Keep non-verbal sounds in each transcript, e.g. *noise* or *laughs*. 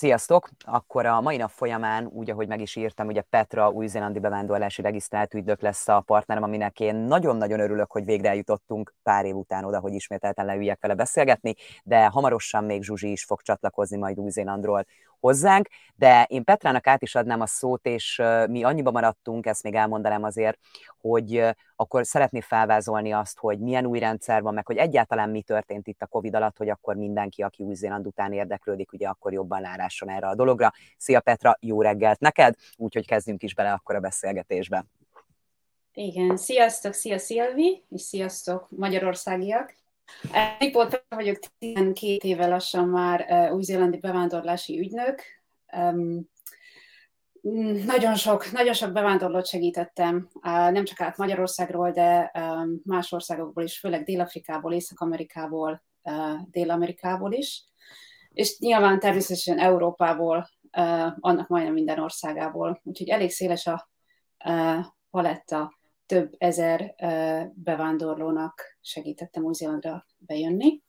Sziasztok! Akkor a mai nap folyamán, úgy, ahogy meg is írtam, ugye Petra új-zélandi bevándorlási regisztrált ügydök lesz a partnerem, aminek én nagyon-nagyon örülök, hogy végre eljutottunk pár év után oda, hogy ismételten leüljek vele beszélgetni, de hamarosan még Zsuzsi is fog csatlakozni majd Új-Zélandról hozzánk, de én Petrának át is adnám a szót, és mi annyiba maradtunk, ezt még elmondanám azért, hogy akkor szeretné felvázolni azt, hogy milyen új rendszer van, meg hogy egyáltalán mi történt itt a Covid alatt, hogy akkor mindenki, aki Új-Zéland után érdeklődik, ugye akkor jobban lárásson erre a dologra. Szia Petra, jó reggelt neked, úgyhogy kezdjünk is bele akkor a beszélgetésbe. Igen, sziasztok, szia Szilvi, és sziasztok magyarországiak. Riport vagyok 12 éve lassan már új-zélandi bevándorlási ügynök. Nagyon sok, nagyon sok bevándorlót segítettem, nem csak át Magyarországról, de más országokból is, főleg Dél-Afrikából, Észak-Amerikából, Dél-Amerikából is. És nyilván természetesen Európából, annak majdnem minden országából. Úgyhogy elég széles a paletta több ezer bevándorlónak segítettem Új-Zélandra bejönni.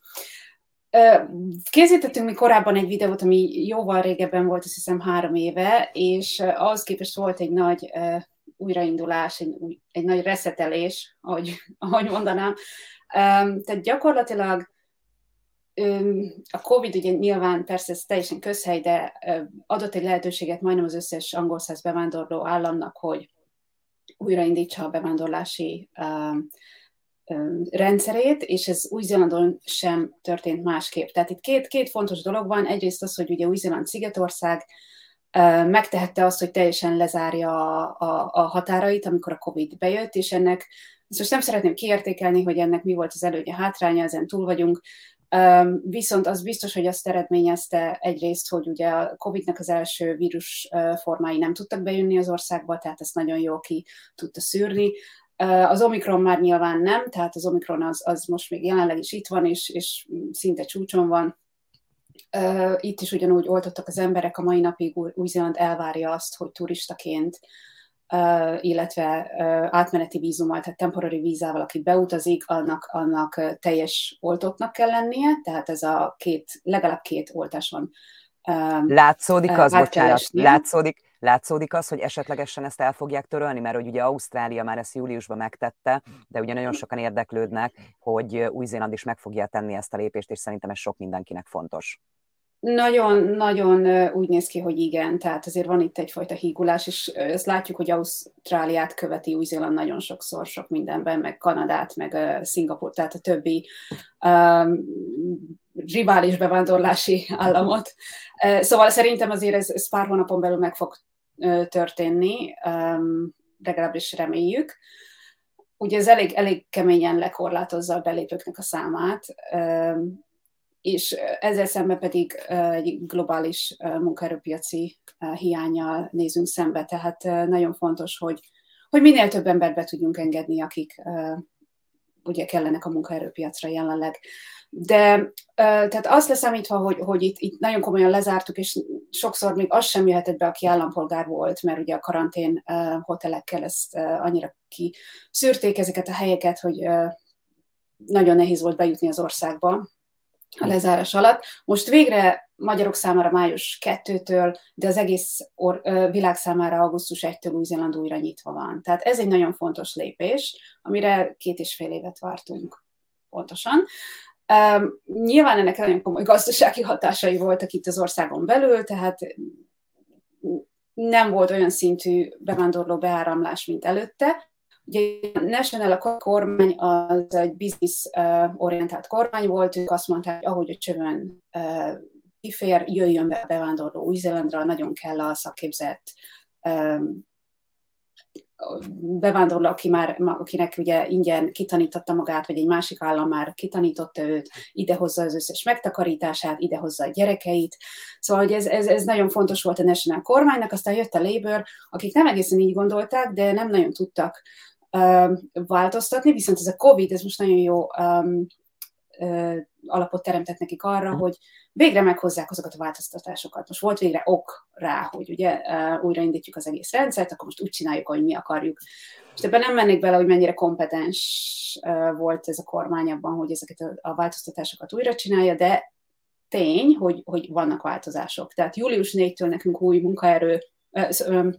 Készítettünk mi korábban egy videót, ami jóval régebben volt, azt hiszem három éve, és ahhoz képest volt egy nagy újraindulás, egy, egy nagy reszetelés, ahogy, *laughs* ahogy mondanám. Tehát gyakorlatilag a Covid ugye nyilván persze ez teljesen közhely, de adott egy lehetőséget majdnem az összes angol száz bevándorló államnak, hogy újraindítsa a bevándorlási rendszerét, és ez Új-Zélandon sem történt másképp. Tehát itt két, két fontos dolog van. Egyrészt az, hogy ugye Új-Zéland szigetország, megtehette azt, hogy teljesen lezárja a, a, a határait, amikor a Covid bejött, és ennek, most nem szeretném kiértékelni, hogy ennek mi volt az előnye, hátránya, ezen túl vagyunk, Viszont az biztos, hogy azt eredményezte egyrészt, hogy ugye a COVID-nek az első vírus formái nem tudtak bejönni az országba, tehát ezt nagyon jól ki tudta szűrni. Az Omikron már nyilván nem, tehát az Omikron az, az most még jelenleg is itt van, és, és szinte csúcson van. Itt is ugyanúgy oltottak az emberek, a mai napig Új-Zéland elvárja azt, hogy turistaként illetve átmeneti vízummal, tehát temporary vízával, aki beutazik, annak, annak teljes oltottnak kell lennie, tehát ez a két, legalább két oltás van. Látszódik az, bocsánat, látszódik, látszódik az, hogy esetlegesen ezt el fogják törölni, mert hogy ugye Ausztrália már ezt júliusban megtette, de ugye nagyon sokan érdeklődnek, hogy Új-Zéland is meg fogja tenni ezt a lépést, és szerintem ez sok mindenkinek fontos. Nagyon-nagyon úgy néz ki, hogy igen, tehát azért van itt egyfajta hígulás, és ezt látjuk, hogy Ausztráliát követi Új-Zéland nagyon sokszor, sok mindenben, meg Kanadát, meg uh, Szingapur, tehát a többi um, rivális bevándorlási államot. Szóval szerintem azért ez, ez pár hónapon belül meg fog történni, um, legalábbis reméljük. Ugye ez elég, elég keményen lekorlátozza a belépőknek a számát, um, és ezzel szemben pedig egy globális munkaerőpiaci hiányjal nézünk szembe, tehát nagyon fontos, hogy, hogy minél több embert be tudjunk engedni, akik ugye kellenek a munkaerőpiacra jelenleg. De tehát azt leszámítva, hogy, hogy itt, itt nagyon komolyan lezártuk, és sokszor még az sem jöhetett be, aki állampolgár volt, mert ugye a karantén hotelekkel ezt annyira kiszűrték ezeket a helyeket, hogy nagyon nehéz volt bejutni az országba a lezárás alatt. Most végre magyarok számára május 2-től, de az egész or, világ számára augusztus 1-től Új-Zéland újra nyitva van. Tehát ez egy nagyon fontos lépés, amire két és fél évet vártunk pontosan. Um, nyilván ennek nagyon komoly gazdasági hatásai voltak itt az országon belül, tehát nem volt olyan szintű bevándorló beáramlás, mint előtte, Ugye National a kormány az egy biznisz-orientált kormány volt, ők azt mondták, hogy ahogy a csövön kifér, jöjjön be bevándorló Új-Zélandra, nagyon kell a szakképzett bevándorló, aki már, akinek ugye ingyen kitanította magát, vagy egy másik állam már kitanította őt, idehozza az összes megtakarítását, idehozza a gyerekeit. Szóval hogy ez, ez, ez nagyon fontos volt a National kormánynak, aztán jött a Labour, akik nem egészen így gondolták, de nem nagyon tudtak változtatni, viszont ez a COVID, ez most nagyon jó alapot teremtett nekik arra, hogy végre meghozzák azokat a változtatásokat. Most volt végre ok rá, hogy ugye újraindítjuk az egész rendszert, akkor most úgy csináljuk, hogy mi akarjuk. Most ebben nem mennék bele, hogy mennyire kompetens volt ez a kormány abban, hogy ezeket a, a változtatásokat újra csinálja, de tény, hogy, hogy vannak változások. Tehát július 4-től nekünk új munkaerő,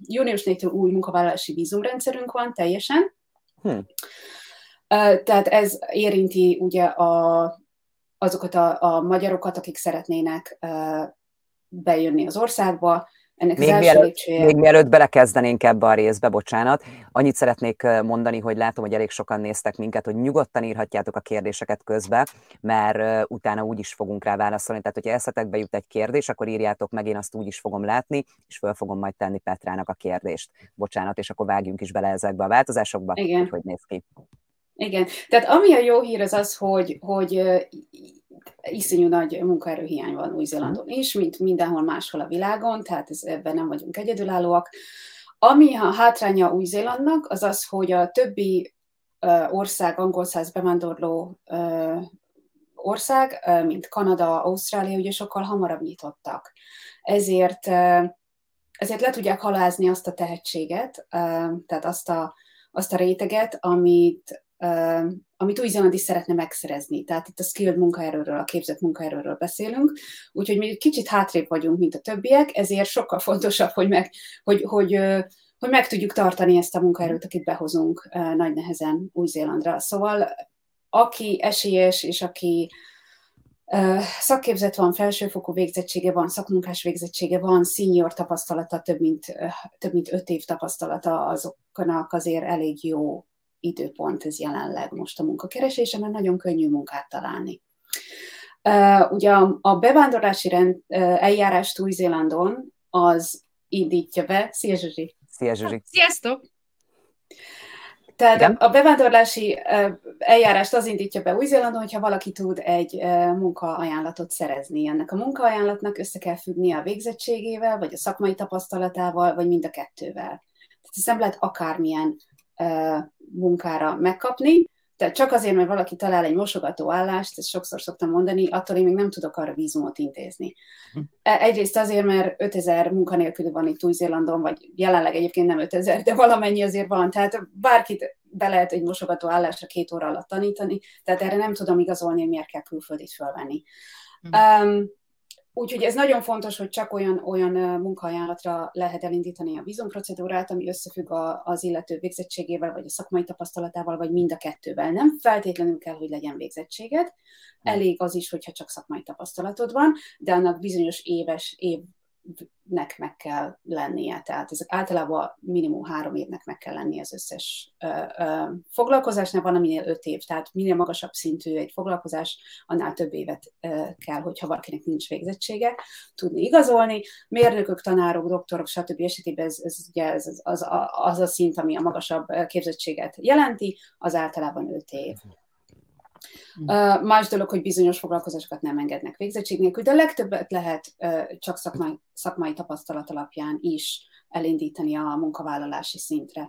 június 4-től új munkavállalási vízumrendszerünk van teljesen. Hmm. Tehát ez érinti ugye a, azokat a, a magyarokat, akik szeretnének bejönni az országba, ennek még, mielőtt, még mielőtt belekezdenénk ebbe a részbe, bocsánat, annyit szeretnék mondani, hogy látom, hogy elég sokan néztek minket, hogy nyugodtan írhatjátok a kérdéseket közbe, mert utána úgy is fogunk rá válaszolni. Tehát, hogyha eszetekbe jut egy kérdés, akkor írjátok meg, én azt úgy is fogom látni, és föl fogom majd tenni Petrának a kérdést. Bocsánat, és akkor vágjunk is bele ezekbe a változásokba, Igen. hogy hogy néz ki. Igen, tehát ami a jó hír az az, hogy, hogy iszonyú nagy munkaerőhiány van Új-Zélandon is, mint mindenhol máshol a világon, tehát ez, ebben nem vagyunk egyedülállóak. Ami a hátránya Új-Zélandnak, az az, hogy a többi ország, angol száz bevándorló ország, mint Kanada, Ausztrália, ugye sokkal hamarabb nyitottak. Ezért, ezért le tudják halázni azt a tehetséget, tehát azt a, azt a réteget, amit, amit Új-Zéland is szeretne megszerezni. Tehát itt a skilled munkaerőről, a képzett munkaerőről beszélünk, úgyhogy mi kicsit hátrébb vagyunk, mint a többiek, ezért sokkal fontosabb, hogy meg, hogy, hogy, hogy meg tudjuk tartani ezt a munkaerőt, akit behozunk nagy nehezen Új-Zélandra. Szóval aki esélyes, és aki szakképzett van, felsőfokú végzettsége van, szakmunkás végzettsége van, senior tapasztalata, több mint, több mint öt év tapasztalata, azoknak azért elég jó időpont ez jelenleg most a munkakeresése, mert nagyon könnyű munkát találni. Uh, ugye a, a bevándorlási rend, uh, eljárást Új-Zélandon az indítja be. Szia Zsuzsi! Szia Zsuzsi! Sziasztok! Tehát Igen? a bevándorlási eljárást az indítja be Új-Zélandon, hogyha valaki tud egy munkaajánlatot szerezni. Ennek a munkaajánlatnak össze kell függnie a végzettségével, vagy a szakmai tapasztalatával, vagy mind a kettővel. Tehát ez nem lehet akármilyen munkára megkapni, tehát csak azért, mert valaki talál egy mosogató állást, ezt sokszor szoktam mondani, attól én még nem tudok arra vízumot intézni. Hm. E, egyrészt azért, mert 5000 munkanélküli van itt Új-Zélandon, vagy jelenleg egyébként nem 5000, de valamennyi azért van. Tehát bárkit be lehet egy mosogató állásra két óra alatt tanítani, tehát erre nem tudom igazolni, hogy miért kell külföldit fölvenni. Um, Úgyhogy ez nagyon fontos, hogy csak olyan, olyan munkaajánlatra lehet elindítani a vízumprocedúrát, ami összefügg a, az illető végzettségével, vagy a szakmai tapasztalatával, vagy mind a kettővel. Nem feltétlenül kell, hogy legyen végzettséged, elég az is, hogyha csak szakmai tapasztalatod van, de annak bizonyos éves, év nek meg kell lennie. Tehát ezek általában minimum három évnek meg kell lennie az összes ö, ö, foglalkozásnál, van aminél öt év, tehát minél magasabb szintű egy foglalkozás, annál több évet ö, kell, hogyha valakinek nincs végzettsége, tudni igazolni. Mérnökök, tanárok, doktorok, stb. esetében ez, ez, ugye ez, az, az a szint, ami a magasabb képzettséget jelenti, az általában öt év. Uh, más dolog, hogy bizonyos foglalkozásokat nem engednek végzettség nélkül, de a legtöbbet lehet uh, csak szakmai, szakmai tapasztalat alapján is elindítani a munkavállalási szintre.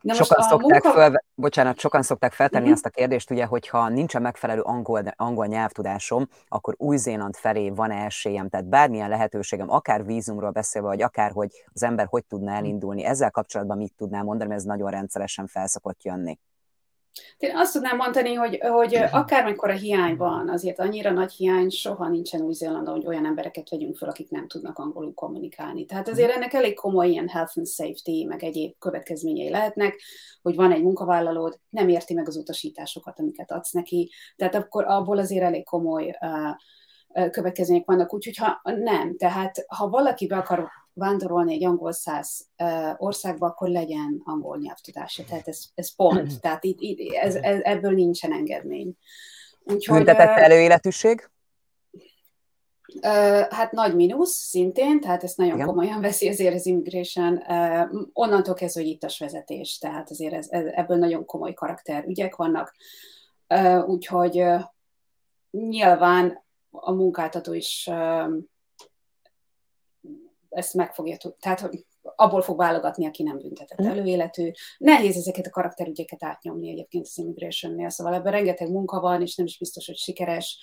De sokan, szokták munka... föl, bocsánat, sokan szokták feltenni uh-huh. azt a kérdést, ugye, hogyha nincsen megfelelő angol, angol nyelvtudásom, akkor Új-Zéland felé van -e esélyem, tehát bármilyen lehetőségem, akár vízumról beszélve, vagy akár, hogy az ember hogy tudna elindulni, ezzel kapcsolatban mit tudnám mondani, mert ez nagyon rendszeresen felszokott jönni. Én azt tudnám mondani, hogy, hogy akármikor a hiány van, azért annyira nagy hiány soha nincsen Új-Zélandon, hogy olyan embereket vegyünk fel, akik nem tudnak angolul kommunikálni. Tehát azért ennek elég komoly ilyen health and safety, meg egyéb következményei lehetnek, hogy van egy munkavállalód, nem érti meg az utasításokat, amiket adsz neki, tehát akkor abból azért elég komoly uh, következmények vannak, úgyhogy ha nem, tehát ha valaki be akar vándorolni egy angol száz országba, akkor legyen angol nyelvtudása. Tehát ez, ez pont. Tehát itt, itt, ez, ez, ebből nincsen engedmény. Úgyhogy, Büntetett előéletűség? Hát nagy mínusz szintén, tehát ezt nagyon Igen. komolyan veszi azért az immigration. Onnantól kezdve, hogy ittas vezetés, tehát azért ez, ebből nagyon komoly karakterügyek vannak. Úgyhogy nyilván a munkáltató is ezt meg fogja tudni. Tehát, hogy abból fog válogatni, aki nem büntetett mhm. előéletű. Nehéz ezeket a karakterügyeket átnyomni egyébként az immigration szóval ebben rengeteg munka van, és nem is biztos, hogy sikeres.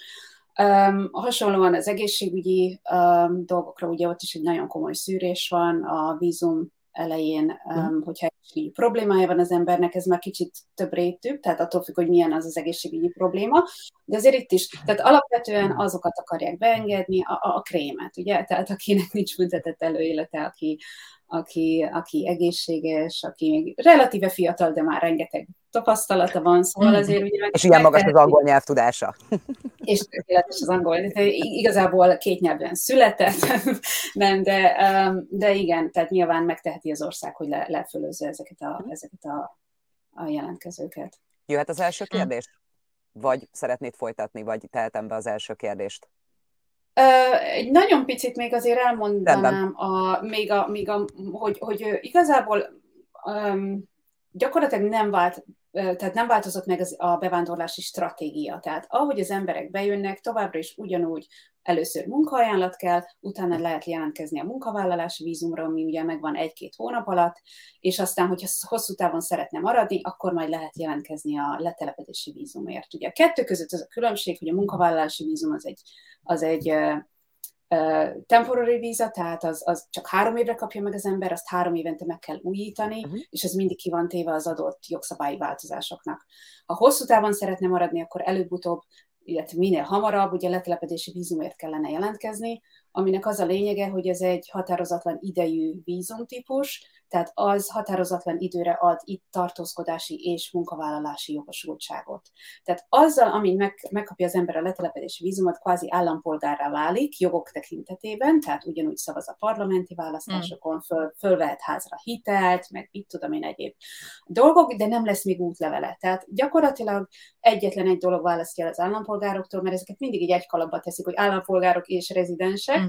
Um, hasonlóan az egészségügyi um, dolgokra, ugye ott is egy nagyon komoly szűrés van a vízum elején, um, hogyha egészségügyi problémája van az embernek, ez már kicsit több rétű, tehát attól függ, hogy milyen az az egészségügyi probléma, de azért itt is, tehát alapvetően azokat akarják beengedni, a, a, a krémet, ugye, *laughs* tehát akinek nincs büntetett előélete, aki, aki, aki egészséges, aki még relatíve fiatal, de már rengeteg tapasztalata van, szóval hmm. azért ugye... És ilyen magas az angol nyelv tudása. *laughs* És tökéletes az angol. Igazából két nyelven született, *laughs* nem, de, um, de igen, tehát nyilván megteheti az ország, hogy le, lefölözze ezeket a, hmm. ezeket a, a jelentkezőket. Jöhet az első kérdés? Vagy szeretnéd folytatni, vagy tehetem be az első kérdést? egy nagyon picit még azért elmondanám, a, még a, még a, hogy, hogy igazából um, gyakorlatilag nem vált, tehát nem változott meg az, a bevándorlási stratégia. Tehát ahogy az emberek bejönnek, továbbra is ugyanúgy először munkaajánlat kell, utána lehet jelentkezni a munkavállalási vízumra, ami ugye megvan egy-két hónap alatt, és aztán, hogyha hosszú távon szeretne maradni, akkor majd lehet jelentkezni a letelepedési vízumért. Ugye a kettő között az a különbség, hogy a munkavállalási vízum az egy, az egy temporary víza, tehát az, az csak három évre kapja meg az ember, azt három évente meg kell újítani, uh-huh. és ez mindig ki van téve az adott jogszabályi változásoknak. Ha hosszú távon szeretne maradni, akkor előbb-utóbb, illetve minél hamarabb, ugye letelepedési vízumért kellene jelentkezni, aminek az a lényege, hogy ez egy határozatlan idejű vízumtípus, tehát az határozatlan időre ad itt tartózkodási és munkavállalási jogosultságot. Tehát azzal, amint meg, megkapja az ember a letelepedési vízumot, kvázi állampolgárra válik jogok tekintetében, tehát ugyanúgy szavaz a parlamenti választásokon, föl, fölvehet házra hitelt, meg itt tudom én egyéb dolgok, de nem lesz még útlevele. Tehát gyakorlatilag egyetlen egy dolog választja el az állampolgároktól, mert ezeket mindig így egy kalapba teszik, hogy állampolgárok és rezidensek, mm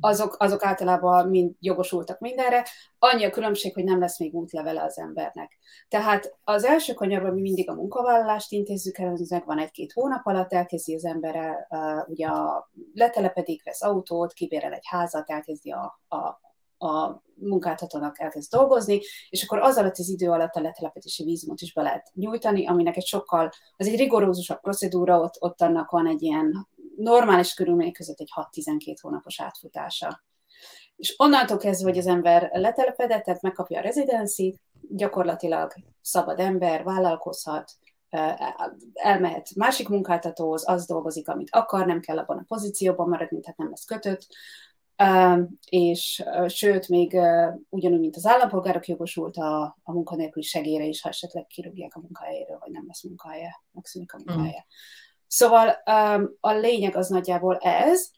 azok, azok általában mind jogosultak mindenre. Annyi a különbség, hogy nem lesz még útlevele az embernek. Tehát az első kanyarban mi mindig a munkavállalást intézzük el, ez van egy-két hónap alatt, elkezdi az ember, ugye letelepedik, vesz autót, kibérel egy házat, elkezdi a, a, a munkáltatónak elkezd dolgozni, és akkor az alatt az idő alatt a letelepedési vízumot is be lehet nyújtani, aminek egy sokkal, az egy rigorózusabb procedúra, ott, ott annak van egy ilyen normális körülmények között egy 6-12 hónapos átfutása. És onnantól kezdve, hogy az ember letelepedett, tehát megkapja a rezidenszit, gyakorlatilag szabad ember, vállalkozhat, elmehet másik munkáltatóhoz, az dolgozik, amit akar, nem kell abban a pozícióban maradni, tehát nem lesz kötött, és sőt, még ugyanúgy, mint az állampolgárok jogosult a, a munkanélküli segélyre is, ha esetleg kirúgják a munkahelyéről, vagy nem lesz munkahelye, megszűnik a munkahelyе. Mm. Szóval um, a lényeg az nagyjából ez,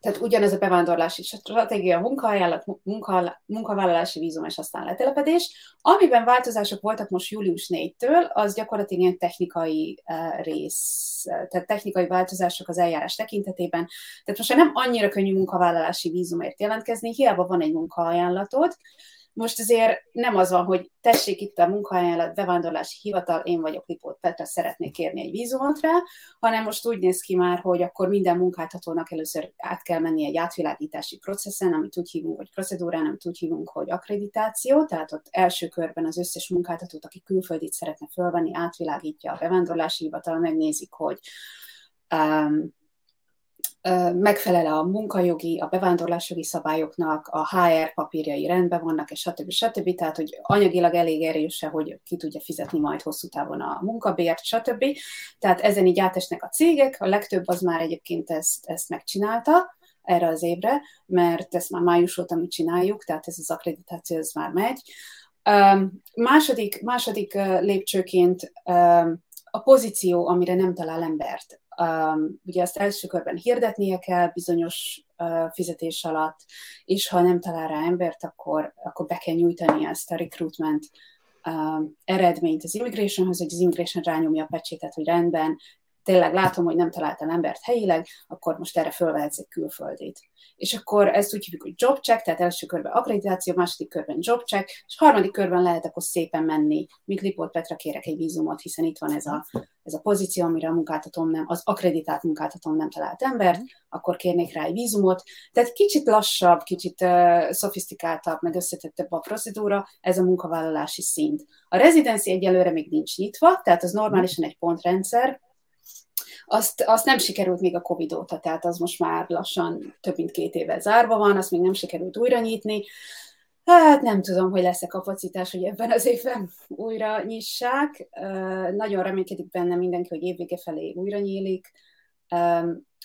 tehát ugyanez a bevándorlási stratégia, munkaajánlat, munka, munkavállalási vízum és aztán letelepedés. Amiben változások voltak most július 4-től, az gyakorlatilag ilyen technikai uh, rész, tehát technikai változások az eljárás tekintetében. Tehát most nem annyira könnyű munkavállalási vízumért jelentkezni, hiába van egy munkaajánlatod, most azért nem az van, hogy tessék itt a munkahelyelet, bevándorlási hivatal, én vagyok Lipót Petra, szeretnék kérni egy vízumot rá, hanem most úgy néz ki már, hogy akkor minden munkáltatónak először át kell menni egy átvilágítási processzen, amit úgy hívunk, hogy procedúrán, amit úgy hívunk, hogy akkreditáció, tehát ott első körben az összes munkáltatót, aki külföldit szeretne fölvenni, átvilágítja a bevándorlási hivatal, megnézik, hogy um, megfelel a munkajogi, a bevándorlásjogi szabályoknak, a HR papírjai rendben vannak, és stb. stb. Tehát, hogy anyagilag elég erőse, hogy ki tudja fizetni majd hosszú távon a munkabért, stb. Tehát ezen így átesnek a cégek, a legtöbb az már egyébként ezt, ezt megcsinálta erre az évre, mert ezt már május óta mi csináljuk, tehát ez az akkreditáció ez már megy. Második, második lépcsőként a pozíció, amire nem talál embert. Um, ugye azt első körben hirdetnie kell bizonyos uh, fizetés alatt, és ha nem talál rá embert, akkor, akkor be kell nyújtani ezt a recruitment eredményt az immigrationhoz, hogy az immigration rányomja a pecsétet, hogy rendben, tényleg látom, hogy nem találtam embert helyileg, akkor most erre fölvehetsz egy külföldit. És akkor ezt úgy hívjuk, hogy job check, tehát első körben akkreditáció, második körben job check, és harmadik körben lehet akkor szépen menni. Mint Liport Petra kérek egy vízumot, hiszen itt van ez a, ez a pozíció, amire a munkáltatóm nem, az akkreditált munkáltatóm nem talált embert, akkor kérnék rá egy vízumot. Tehát kicsit lassabb, kicsit uh, szofisztikáltabb, meg összetettebb a procedúra, ez a munkavállalási szint. A rezidenci egyelőre még nincs nyitva, tehát az normálisan egy pontrendszer, azt, azt nem sikerült még a Covid óta, tehát az most már lassan több mint két éve zárva van, azt még nem sikerült újra nyitni. Hát nem tudom, hogy lesz-e kapacitás, hogy ebben az évben újra nyissák. Nagyon reménykedik benne mindenki, hogy évvége felé újra nyílik.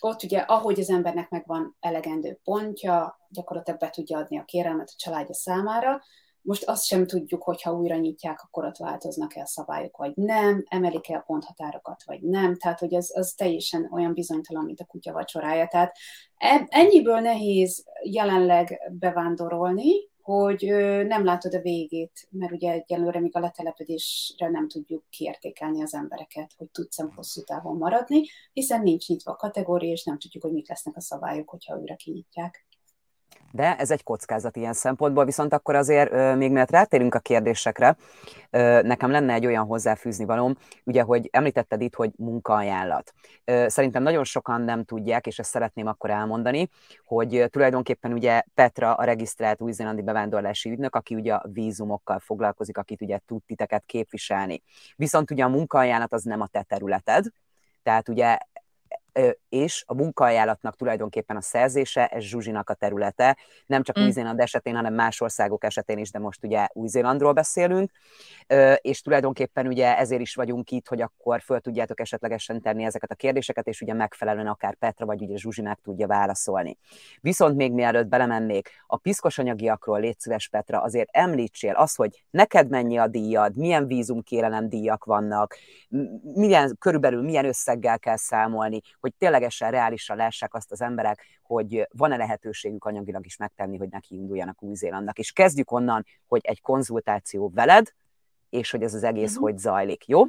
Ott ugye, ahogy az embernek megvan elegendő pontja, gyakorlatilag be tudja adni a kérelmet a családja számára. Most azt sem tudjuk, hogy ha újra nyitják, akkor ott változnak-e a szabályok, vagy nem, emelik-e a ponthatárokat, vagy nem. Tehát, hogy az, az teljesen olyan bizonytalan, mint a kutya vacsorája. Tehát ennyiből nehéz jelenleg bevándorolni, hogy nem látod a végét, mert ugye egyelőre még a letelepedésre nem tudjuk kiértékelni az embereket, hogy tudsz-e hosszú távon maradni, hiszen nincs nyitva a kategória, és nem tudjuk, hogy mik lesznek a szabályok, hogyha újra kinyitják de ez egy kockázat ilyen szempontból, viszont akkor azért még mert rátérünk a kérdésekre, nekem lenne egy olyan hozzáfűzni valóm, ugye, hogy említetted itt, hogy munkaajánlat. Szerintem nagyon sokan nem tudják, és ezt szeretném akkor elmondani, hogy tulajdonképpen ugye Petra a regisztrált új-zélandi bevándorlási ügynök, aki ugye a vízumokkal foglalkozik, akit ugye tud titeket képviselni. Viszont ugye a munkaajánlat az nem a te területed, tehát ugye és a munkaajánlatnak tulajdonképpen a szerzése, ez Zsuzsinak a területe, nem csak mm. Új-Zéland esetén, hanem más országok esetén is, de most ugye Új-Zélandról beszélünk, és tulajdonképpen ugye ezért is vagyunk itt, hogy akkor föl tudjátok esetlegesen tenni ezeket a kérdéseket, és ugye megfelelően akár Petra vagy ugye Zsuzsi meg tudja válaszolni. Viszont még mielőtt belemennék, a piszkos anyagiakról légy szíves Petra, azért említsél az, hogy neked mennyi a díjad, milyen vízumkérelem díjak vannak, milyen, körülbelül milyen összeggel kell számolni, hogy ténylegesen reálisan lássák azt az emberek, hogy van-e lehetőségük anyagilag is megtenni, hogy neki induljanak Új-Zélandnak. És kezdjük onnan, hogy egy konzultáció veled, és hogy ez az egész uh-huh. hogy zajlik, jó?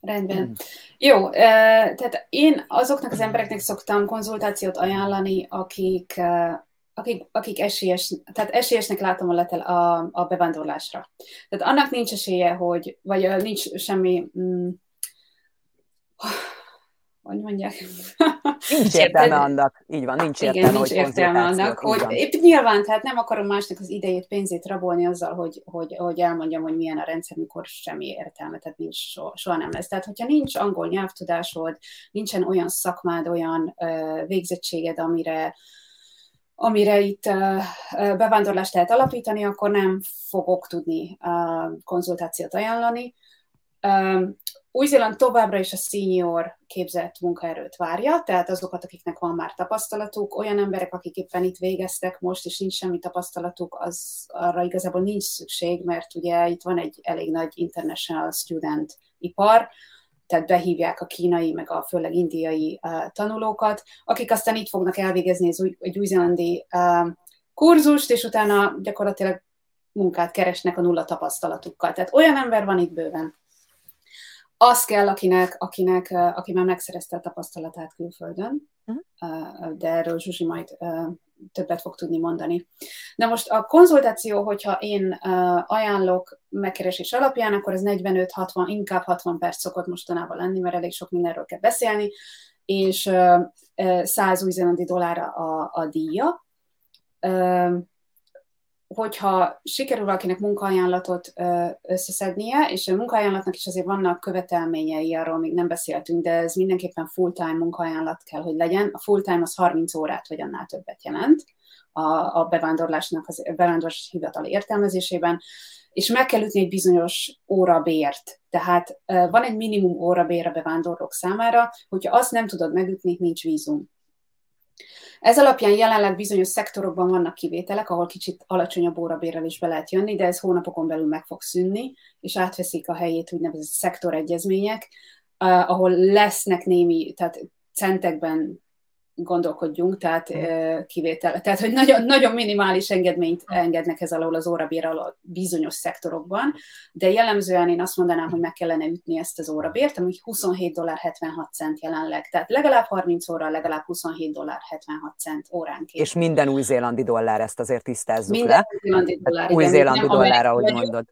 Rendben. Mm. Jó, tehát én azoknak az embereknek szoktam konzultációt ajánlani, akik, akik, akik esélyes, tehát esélyesnek látom a, letel, a, a bevándorlásra. Tehát annak nincs esélye, hogy, vagy nincs semmi, mm, hogy mondják. Nincs értelme annak, így van, nincs értelme, Igen, nincs hogy értelme annak, hogy épp nyilván, tehát nem akarom másnak az idejét, pénzét rabolni azzal, hogy, hogy, hogy elmondjam, hogy milyen a rendszer, mikor semmi értelme, tehát nincs, soha, soha nem lesz. Tehát, hogyha nincs angol nyelvtudásod, nincsen olyan szakmád, olyan uh, végzettséged, amire amire itt bevándorlást lehet alapítani, akkor nem fogok tudni konzultációt ajánlani. Új-Zéland továbbra is a senior képzett munkaerőt várja, tehát azokat, akiknek van már tapasztalatuk, olyan emberek, akik éppen itt végeztek most, és nincs semmi tapasztalatuk, az arra igazából nincs szükség, mert ugye itt van egy elég nagy international student ipar, tehát behívják a kínai, meg a főleg indiai uh, tanulókat, akik aztán itt fognak elvégezni az új, egy új-zélandi uh, kurzust, és utána gyakorlatilag munkát keresnek a nulla tapasztalatukkal. Tehát olyan ember van itt bőven az kell, akinek, akinek, aki már megszerezte a tapasztalatát külföldön, uh-huh. de erről Zsuzsi majd többet fog tudni mondani. Na most a konzultáció, hogyha én ajánlok megkeresés alapján, akkor ez 45-60, inkább 60 perc szokott mostanában lenni, mert elég sok mindenről kell beszélni, és 100 új-zélandi dollár a, a díja hogyha sikerül valakinek munkaajánlatot összeszednie, és a munkaajánlatnak is azért vannak követelményei, arról még nem beszéltünk, de ez mindenképpen full-time munkaajánlat kell, hogy legyen. A full-time az 30 órát vagy annál többet jelent a, a bevándorlásnak, az bevándorlás hivatal értelmezésében, és meg kell ütni egy bizonyos órabért. Tehát van egy minimum órabér a bevándorlók számára, hogyha azt nem tudod megütni, nincs vízum. Ez alapján jelenleg bizonyos szektorokban vannak kivételek, ahol kicsit alacsonyabb órabérrel is be lehet jönni, de ez hónapokon belül meg fog szűnni, és átveszik a helyét úgynevezett szektoregyezmények, ahol lesznek némi, tehát centekben gondolkodjunk, tehát kivétel. Tehát, hogy nagyon, nagyon minimális engedményt engednek ez alól az órabér alól bizonyos szektorokban, de jellemzően én azt mondanám, hogy meg kellene ütni ezt az órabért, ami 27 dollár 76 cent jelenleg. Tehát legalább 30 óra, legalább 27 dollár 76 cent óránként. És minden új-zélandi dollár, ezt azért tisztázzuk minden le. Új-zélandi dollár, Új-zélandi dollár, ahogy mondod.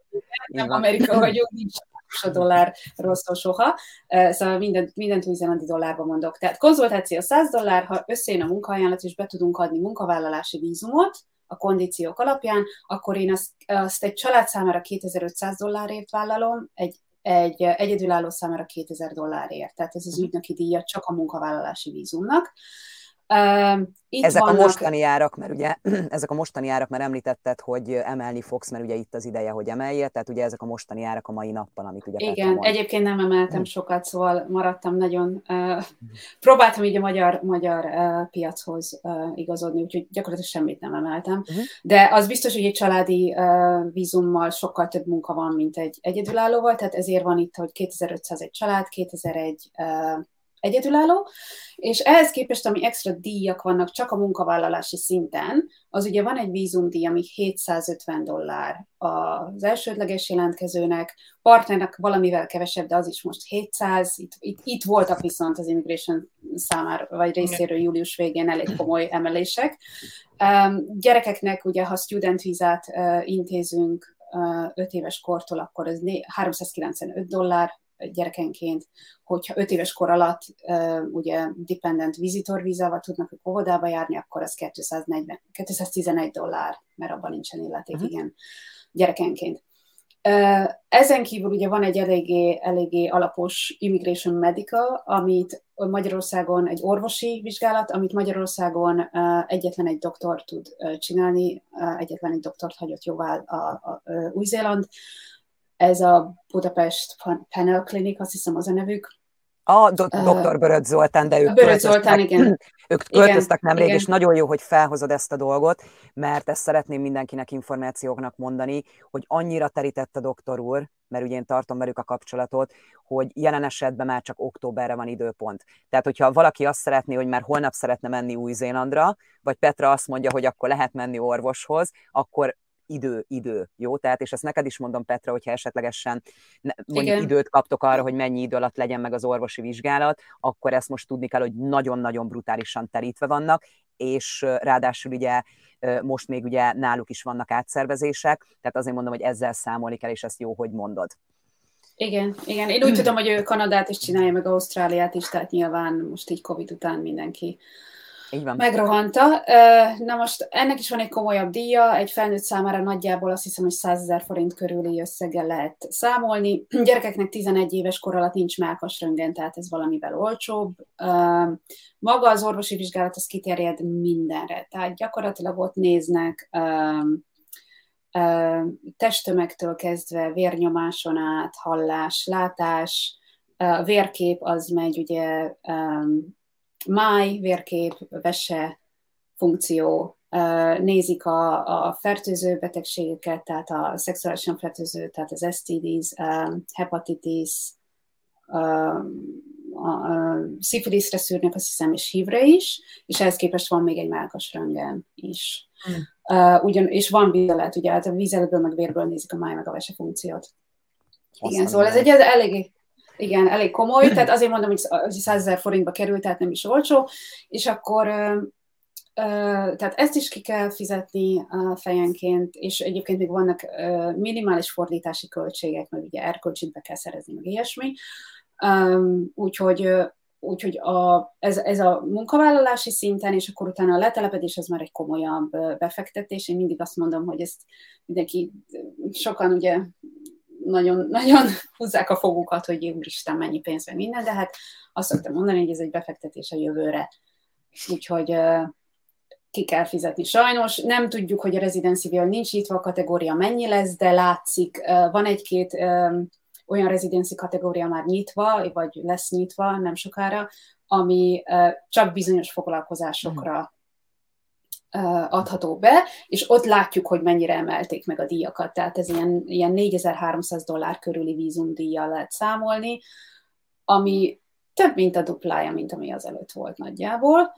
Nem Amerika vagyunk, nincs a dollár rossz soha, szóval mindent, mindent új-zélandi dollárban mondok. Tehát konzultáció 100 dollár, ha összejön a munkaajánlat, és be tudunk adni munkavállalási vízumot, a kondíciók alapján, akkor én azt, azt egy család számára 2500 dollárért vállalom, egy egy egyedülálló számára 2000 dollárért. Tehát ez az mhm. ügynöki díja csak a munkavállalási vízumnak. Itt ezek vannak... a mostani árak, mert ugye *clears throat* ezek a mostani árak, mert említetted, hogy emelni fogsz, mert ugye itt az ideje, hogy emelje, tehát ugye ezek a mostani árak a mai nappal, amit ugye Igen, egyébként nem emeltem hm. sokat, szóval maradtam nagyon, uh, próbáltam így a magyar, magyar uh, piachoz uh, igazodni, úgyhogy gyakorlatilag semmit nem emeltem, uh-huh. de az biztos, hogy egy családi uh, vízummal sokkal több munka van, mint egy egyedülállóval, tehát ezért van itt, hogy 2500 egy család, 2001 uh, egyedülálló, és ehhez képest, ami extra díjak vannak csak a munkavállalási szinten, az ugye van egy vízumdíj, ami 750 dollár az elsődleges jelentkezőnek, partnernek valamivel kevesebb, de az is most 700, itt, itt, itt voltak viszont az immigration számára, vagy részéről július végén elég komoly emelések. Um, gyerekeknek ugye, ha student vizát uh, intézünk uh, 5 éves kortól, akkor ez 395 dollár gyerekenként, hogyha 5 éves kor alatt ugye dependent visitor vízával tudnak ők óvodába járni, akkor az 240, 211 dollár, mert abban nincsen illeték, uh-huh. igen, gyerekenként. Ezen kívül ugye van egy eléggé, eléggé alapos Immigration Medical, amit Magyarországon egy orvosi vizsgálat, amit Magyarországon egyetlen egy doktor tud csinálni, egyetlen egy doktort hagyott jóvá a, a, a Új-Zéland, ez a Budapest Panel Clinic, azt hiszem az a nevük. A do- dr. Böröd Zoltán, de ők Böröd Zoltán, igen. *clears throat* Ők költöztek igen, nemrég, igen. és nagyon jó, hogy felhozod ezt a dolgot, mert ezt szeretném mindenkinek információknak mondani, hogy annyira terített a doktor úr, mert ugye én tartom velük a kapcsolatot, hogy jelen esetben már csak októberre van időpont. Tehát, hogyha valaki azt szeretné, hogy már holnap szeretne menni Új-Zélandra, vagy Petra azt mondja, hogy akkor lehet menni orvoshoz, akkor idő, idő, jó? Tehát, és ezt neked is mondom, Petra, hogyha esetlegesen mondjuk Igen. időt kaptok arra, hogy mennyi idő alatt legyen meg az orvosi vizsgálat, akkor ezt most tudni kell, hogy nagyon-nagyon brutálisan terítve vannak, és ráadásul ugye most még ugye náluk is vannak átszervezések, tehát azért mondom, hogy ezzel számolni kell, és ezt jó, hogy mondod. Igen, igen. Én úgy tudom, hogy ő Kanadát is csinálja, meg Ausztráliát is, tehát nyilván most így Covid után mindenki így van. Megrohanta. Na most ennek is van egy komolyabb díja, egy felnőtt számára nagyjából azt hiszem, hogy 100 ezer forint körüli összeggel lehet számolni. *clears throat* Gyerekeknek 11 éves kor alatt nincs röngen, tehát ez valamivel olcsóbb. Maga az orvosi vizsgálat az kiterjed mindenre, tehát gyakorlatilag ott néznek testtömegtől kezdve vérnyomáson át, hallás, látás, a vérkép az megy ugye máj, vérkép, vese funkció, nézik a, a fertőző betegségeket, tehát a szexuálisan fertőző, tehát az STDs, hepatitis, szifiliszre szűrnek, azt hiszem, és hívre is, és ehhez képest van még egy melkas röngen is. Hmm. Uh, ugyan, és van vízelet, ugye, hát a vízeletből meg vérből nézik a máj meg a vese funkciót. Igen, szóval ez egy elég, igen, elég komoly, tehát azért mondom, hogy 100 ezer forintba került, tehát nem is olcsó, és akkor tehát ezt is ki kell fizetni fejenként, és egyébként még vannak minimális fordítási költségek, meg ugye erkölcsit be kell szerezni, meg ilyesmi. Úgyhogy Úgyhogy a, ez, ez a munkavállalási szinten, és akkor utána a letelepedés az már egy komolyabb befektetés. Én mindig azt mondom, hogy ezt mindenki, sokan ugye nagyon, nagyon húzzák a fogukat, hogy úristen, mennyi pénz, meg minden, de hát azt szoktam mondani, hogy ez egy befektetés a jövőre. Úgyhogy ki kell fizetni. Sajnos nem tudjuk, hogy a rezidenciával nincs nyitva a kategória mennyi lesz, de látszik, van egy-két olyan rezidenci kategória már nyitva, vagy lesz nyitva nem sokára, ami csak bizonyos foglalkozásokra adható be, és ott látjuk, hogy mennyire emelték meg a díjakat. Tehát ez ilyen, ilyen 4300 dollár körüli vízumdíjjal lehet számolni, ami több, mint a duplája, mint ami az előtt volt nagyjából.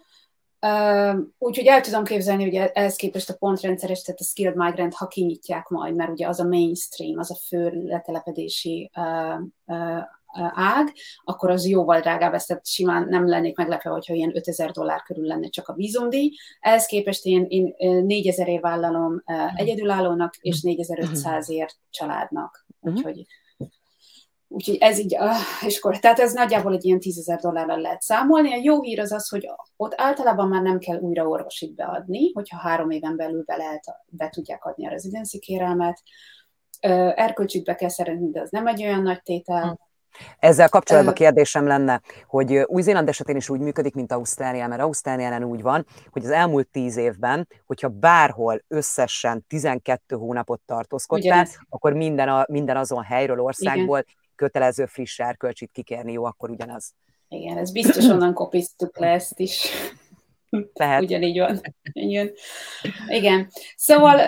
Úgyhogy el tudom képzelni, hogy ehhez képest a pontrendszeres, tehát a skilled migrant, ha kinyitják majd, mert ugye az a mainstream, az a fő letelepedési ág, akkor az jóval drágább, ezt tehát simán nem lennék meglepve, hogyha ilyen 5000 dollár körül lenne csak a vízumdíj. Ehhez képest én, én 4000 ér vállalom uh, egyedülállónak, és 4500 mhm. családnak. Mhm. Úgyhogy Úgyhogy ez így, és akkor, tehát ez nagyjából egy ilyen 10 ezer dollárral lehet számolni. A jó hír az az, hogy ott általában már nem kell újra orvosit beadni, hogyha három éven belül be, lehet, be tudják adni a rezidenci kérelmet erkölcsit be kell szerezni, de az nem egy olyan nagy tétel. Ezzel kapcsolatban kérdésem lenne, hogy Új-Zéland esetén is úgy működik, mint Ausztrália, mert Ausztrálián úgy van, hogy az elmúlt tíz évben, hogyha bárhol összesen 12 hónapot tartózkodtál, akkor minden, a, minden azon helyről, országból Igen. kötelező friss erkölcsit kikérni, jó, akkor ugyanaz. Igen, ez biztos onnan kopiztuk le ezt is. Lehet. Ugyanígy van. Igen. igen. Szóval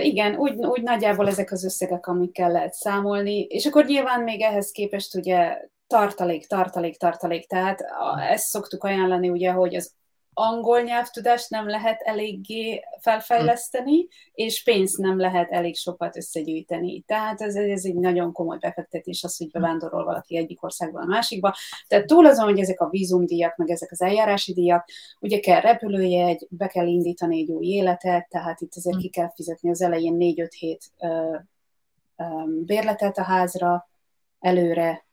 igen, úgy, úgy nagyjából ezek az összegek, amikkel lehet számolni, és akkor nyilván még ehhez képest ugye tartalék, tartalék, tartalék, tehát ezt szoktuk ajánlani ugye, hogy az angol nyelvtudást nem lehet eléggé felfejleszteni, és pénzt nem lehet elég sokat összegyűjteni. Tehát ez, ez egy nagyon komoly befektetés az, hogy bevándorol valaki egyik országból a másikba. Tehát túl azon, hogy ezek a vízumdíjak, meg ezek az eljárási díjak, ugye kell repülőjegy, be kell indítani egy új életet, tehát itt azért ki kell fizetni az elején 4-5 hét ö, ö, bérletet a házra előre.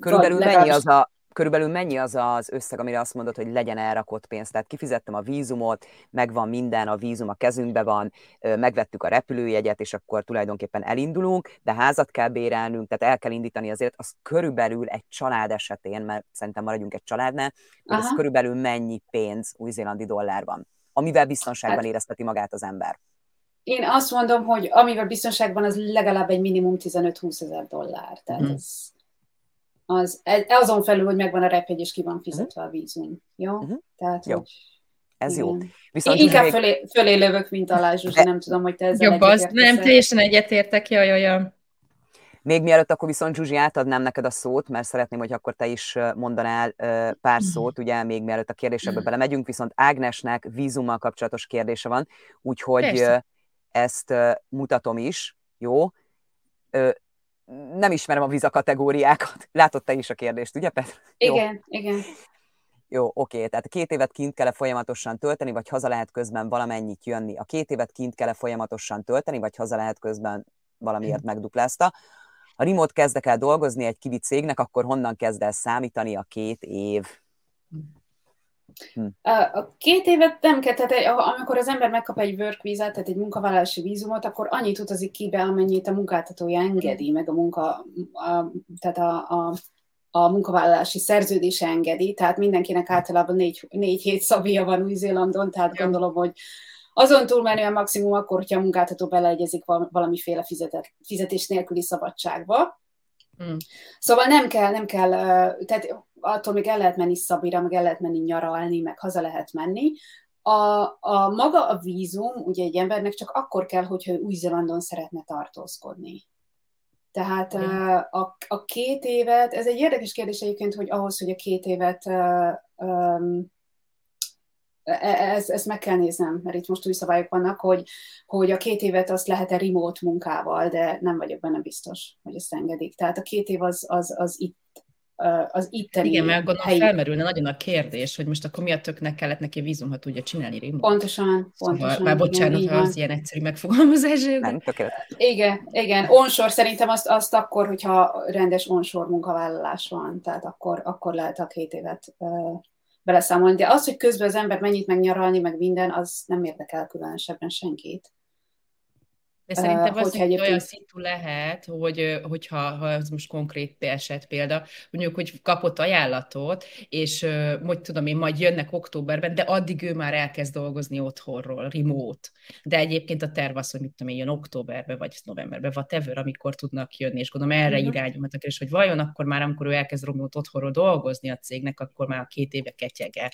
Körülbelül mennyi az a körülbelül mennyi az az összeg, amire azt mondod, hogy legyen elrakott pénz? Tehát kifizettem a vízumot, megvan minden, a vízum a kezünkbe van, megvettük a repülőjegyet, és akkor tulajdonképpen elindulunk, de házat kell bérelnünk, tehát el kell indítani azért, az körülbelül egy család esetén, mert szerintem maradjunk egy családnál, hogy ez körülbelül mennyi pénz új-zélandi dollárban, amivel biztonságban hát, érezteti magát az ember. Én azt mondom, hogy amivel biztonságban az legalább egy minimum 15-20 ezer dollár. Tehát hmm. ez az, azon felül, hogy megvan a repjegy, és ki van fizetve uh-huh. a vízum. Jó? Uh-huh. Tehát, jó. Hogy, ez igen. jó. Viszont Én inkább még... fölé, fölé lövök, mint alá, Zsuzsi, nem tudom, hogy te ezzel Jobb az, nem, teljesen egyetértek, jaj, jaj, jaj. Még mielőtt akkor viszont Zsuzsi átadnám neked a szót, mert szeretném, hogy akkor te is mondanál pár mhm. szót, ugye még mielőtt a kérdésekbe mhm. belemegyünk, viszont Ágnesnek vízummal kapcsolatos kérdése van, úgyhogy Persze. ezt mutatom is, jó? Nem ismerem a víza kategóriákat. *laughs* Látod te is a kérdést, ugye, Petr? Igen, Jó. igen. Jó, oké, tehát két évet kint kell folyamatosan tölteni, vagy haza lehet közben valamennyit jönni. A két évet kint kell folyamatosan tölteni, vagy haza lehet közben valamiért megduplázta. Ha remote kezdek el dolgozni egy kivi cégnek, akkor honnan kezd el számítani a két év? Hm. A két évet nem kell, tehát amikor az ember megkap egy work visa, tehát egy munkavállalási vízumot, akkor annyit utazik ki be, amennyit a munkáltatója engedi, meg a munka, a, tehát a, a, a munkavállalási szerződése engedi, tehát mindenkinek általában négy, négy hét szabia van Új-Zélandon, tehát ja. gondolom, hogy azon túlmenően maximum akkor, hogyha a munkáltató beleegyezik valamiféle fizetet, fizetés nélküli szabadságba. Hmm. Szóval nem kell, nem kell, tehát attól még el lehet menni Szabira, meg el lehet menni nyaralni, meg haza lehet menni. A, a maga a vízum, ugye egy embernek csak akkor kell, hogyha Új-Zélandon szeretne tartózkodni. Tehát a, a két évet, ez egy érdekes kérdés egyébként, hogy ahhoz, hogy a két évet um, ezt, ezt meg kell néznem, mert itt most új szabályok vannak, hogy, hogy a két évet azt lehet-e remote munkával, de nem vagyok benne biztos, hogy ezt engedik. Tehát a két év az, az, az itt az itteni Igen, mert gondolom helyi... felmerülne nagyon a kérdés, hogy most akkor mi a töknek kellett neki vízum, ha tudja csinálni remote. Pontosan, szóval, pontosan. Már bocsánat, igen, ha az ilyen egyszerű megfogalmazás. Nem, Igen, igen. Onshore szerintem azt, azt akkor, hogyha rendes onshore munkavállalás van, tehát akkor, akkor lehet a két évet uh, beleszámolni. De az, hogy közben az ember mennyit megnyaralni, meg minden, az nem érdekel különösebben senkit. De szerintem az hogy egyébként... olyan szitu lehet, hogy, hogyha ha ez most konkrét eset példa, mondjuk, hogy kapott ajánlatot, és hogy tudom én, majd jönnek októberben, de addig ő már elkezd dolgozni otthonról, remote. De egyébként a terv az, hogy mit tudom én, jön októberben, vagy novemberben, whatever, amikor tudnak jönni, és gondolom erre uh-huh. irányulnak, és hogy vajon akkor már, amikor ő elkezd remote otthonról dolgozni a cégnek, akkor már a két éve ketyege.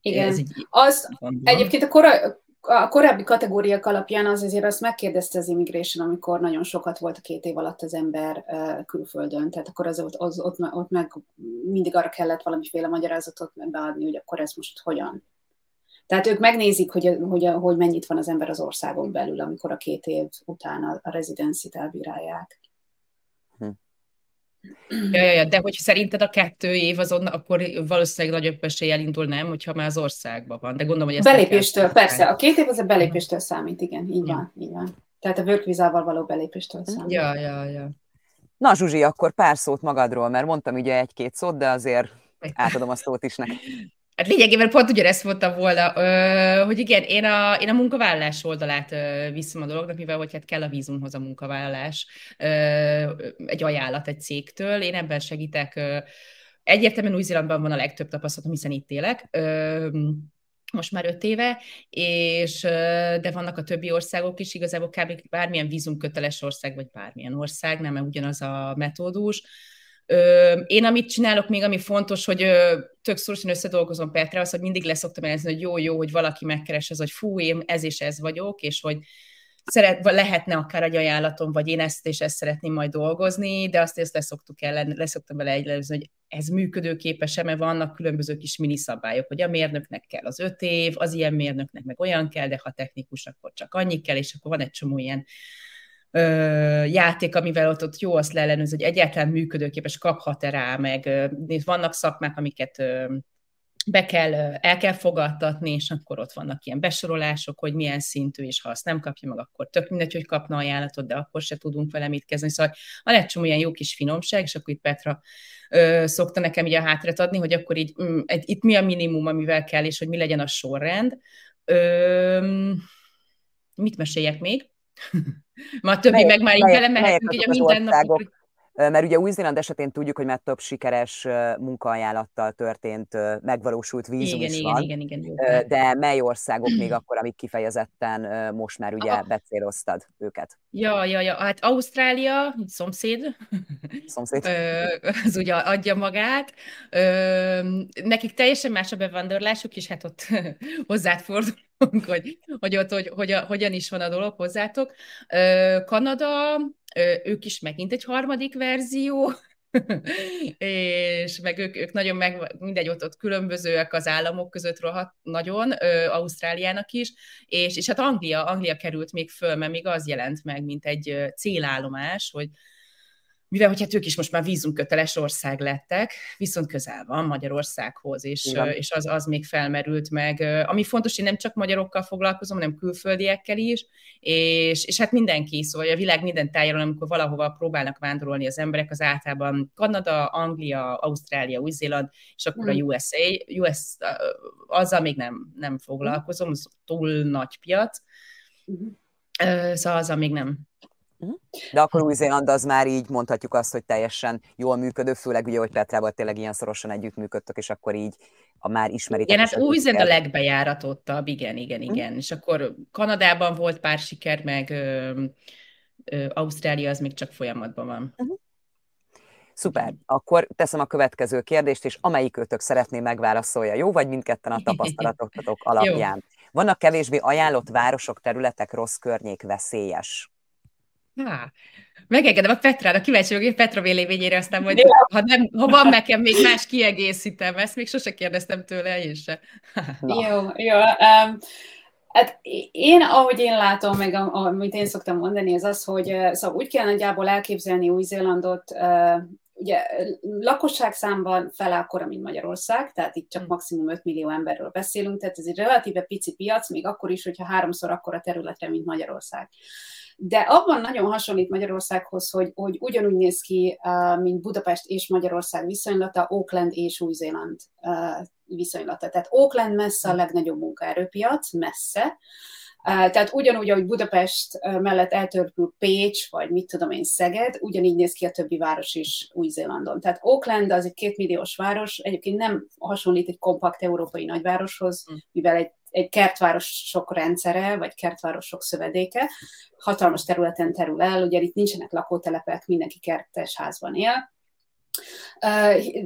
Igen. Ez így, az, egyébként a kora, a korábbi kategóriák alapján az azért azt megkérdezte az immigration, amikor nagyon sokat volt a két év alatt az ember külföldön, tehát akkor az, az, az ott, ott meg mindig arra kellett valamiféle magyarázatot beadni, hogy akkor ez most hogyan. Tehát ők megnézik, hogy, hogy, hogy mennyit van az ember az országon belül, amikor a két év után a, a rezidencit elbírálják. Ja, ja, ja, de hogy szerinted a kettő év azon, akkor valószínűleg nagyobb eséllyel indul, nem, hogyha már az országban van. De gondolom, hogy ezt Belépéstől, persze. A két év az a belépéstől számít, igen, így ja. van, így van. Tehát a workvizával való belépéstől számít. Ja, ja, ja. Na Zsuzsi, akkor pár szót magadról, mert mondtam ugye egy-két szót, de azért átadom a szót is neki. *laughs* Hát lényegében pont ugyanezt mondtam volna, hogy igen, én a, én a munkavállalás oldalát viszem a dolognak, mivel hogy hát kell a vízumhoz a munkavállalás, egy ajánlat egy cégtől, én ebben segítek. Egyértelműen Új-Zélandban van a legtöbb tapasztalatom, hiszen itt élek most már öt éve, és de vannak a többi országok is, igazából kb. bármilyen vízumköteles ország, vagy bármilyen ország, nem ugyanaz a metódus. Én amit csinálok még, ami fontos, hogy tök szorosan összedolgozom Petra, az, hogy mindig leszoktam jelezni, hogy jó-jó, hogy valaki megkeres, az, hogy fú, én ez és ez vagyok, és hogy szeret, lehetne akár egy ajánlatom, vagy én ezt és ezt szeretném majd dolgozni, de azt ezt leszoktuk ellen, leszoktam bele egylezni, hogy ez működőképes-e, mert vannak különböző kis miniszabályok, hogy a mérnöknek kell az öt év, az ilyen mérnöknek meg olyan kell, de ha technikus, akkor csak annyi kell, és akkor van egy csomó ilyen ö, játék, amivel ott, ott jó azt leellenőzni, hogy egyáltalán működőképes, kaphat-e rá, meg ö, vannak szakmák, amiket ö, be kell, el kell fogadtatni, és akkor ott vannak ilyen besorolások, hogy milyen szintű, és ha azt nem kapja meg, akkor tök mindegy, hogy kapna ajánlatot, de akkor se tudunk vele mit kezdeni. Szóval van egy csomó ilyen jó kis finomság, és akkor itt Petra ö, szokta nekem így a hátrat adni, hogy akkor így mm, egy, itt mi a minimum, amivel kell, és hogy mi legyen a sorrend. Ö, mit meséljek még? *laughs* Ma a többi mely, meg már így belemehetünk így a mindennapok mert ugye Új-Zéland esetén tudjuk, hogy már több sikeres munkaajánlattal történt, megvalósult vízum igen, is igen, van, igen, igen, igen, de mely országok még *clears throat* akkor, amik kifejezetten most már ugye ah. becéloztad őket? Ja, ja, ja, hát Ausztrália, szomszéd, *laughs* szomszéd. az ugye adja magát. Nekik teljesen más a bevándorlásuk, és hát ott *laughs* hozzád fordul hogy, hogy ott hogy, hogy, hogyan is van a dolog hozzátok. Kanada, ők is megint egy harmadik verzió, *laughs* és meg ők, ők nagyon meg, mindegy, ott, ott különbözőek az államok között rohadt nagyon, Ausztráliának is, és, és hát Anglia, Anglia került még föl, mert még az jelent meg, mint egy célállomás, hogy mivel hogy hát ők is most már vízumköteles ország lettek, viszont közel van Magyarországhoz, és, és az, az még felmerült meg. Ami fontos, hogy nem csak magyarokkal foglalkozom, hanem külföldiekkel is, és, és hát mindenki, szóval a világ minden tájáról, amikor valahova próbálnak vándorolni az emberek, az általában Kanada, Anglia, Ausztrália, Új-Zéland, és akkor a USA, hmm. US, azzal még nem, nem foglalkozom, az túl nagy piac, hmm. szóval azzal még nem. De akkor Új-Zéland az már így mondhatjuk azt, hogy teljesen jól működő, főleg ugye, hogy Petrával tényleg ilyen szorosan együttműködtök, és akkor így a már ismeritek. Igen, hát Új-Zéland a legbejáratottabb, igen, igen, mhm. igen. Mm. És akkor Kanadában volt pár siker, meg ö, ö, Ausztrália az még csak folyamatban van. Mm. Szuper. Akkor teszem a következő kérdést, és amelyik őtök szeretné megválaszolja, jó? Vagy mindketten a *laughs* tapasztalatotok alapján. Vannak kevésbé ajánlott városok, területek, rossz környék, veszélyes? Há, megengedem a Petrára, kíváncsi vagyok Petra véleményére, aztán majd, ha, nem, ha van nekem még más kiegészítem, ezt még sose kérdeztem tőle, én se. jó, jó. Um, hát én, ahogy én látom, meg amit én szoktam mondani, az az, hogy szóval úgy kell nagyjából elképzelni Új-Zélandot, uh, ugye lakosság számban fele akkora, mint Magyarország, tehát itt csak hm. maximum 5 millió emberről beszélünk, tehát ez egy relatíve pici piac, még akkor is, hogyha háromszor akkora területre, mint Magyarország de abban nagyon hasonlít Magyarországhoz, hogy, hogy ugyanúgy néz ki, mint Budapest és Magyarország viszonylata, Auckland és Új-Zéland viszonylata. Tehát Auckland messze a legnagyobb munkaerőpiac, messze, tehát ugyanúgy, ahogy Budapest mellett eltörpül Pécs, vagy mit tudom én, Szeged, ugyanígy néz ki a többi város is Új-Zélandon. Tehát Auckland az egy kétmilliós város, egyébként nem hasonlít egy kompakt európai nagyvároshoz, hm. mivel egy egy kertvárosok rendszere, vagy kertvárosok szövedéke, hatalmas területen terül el, ugye itt nincsenek lakótelepek, mindenki kertes házban él,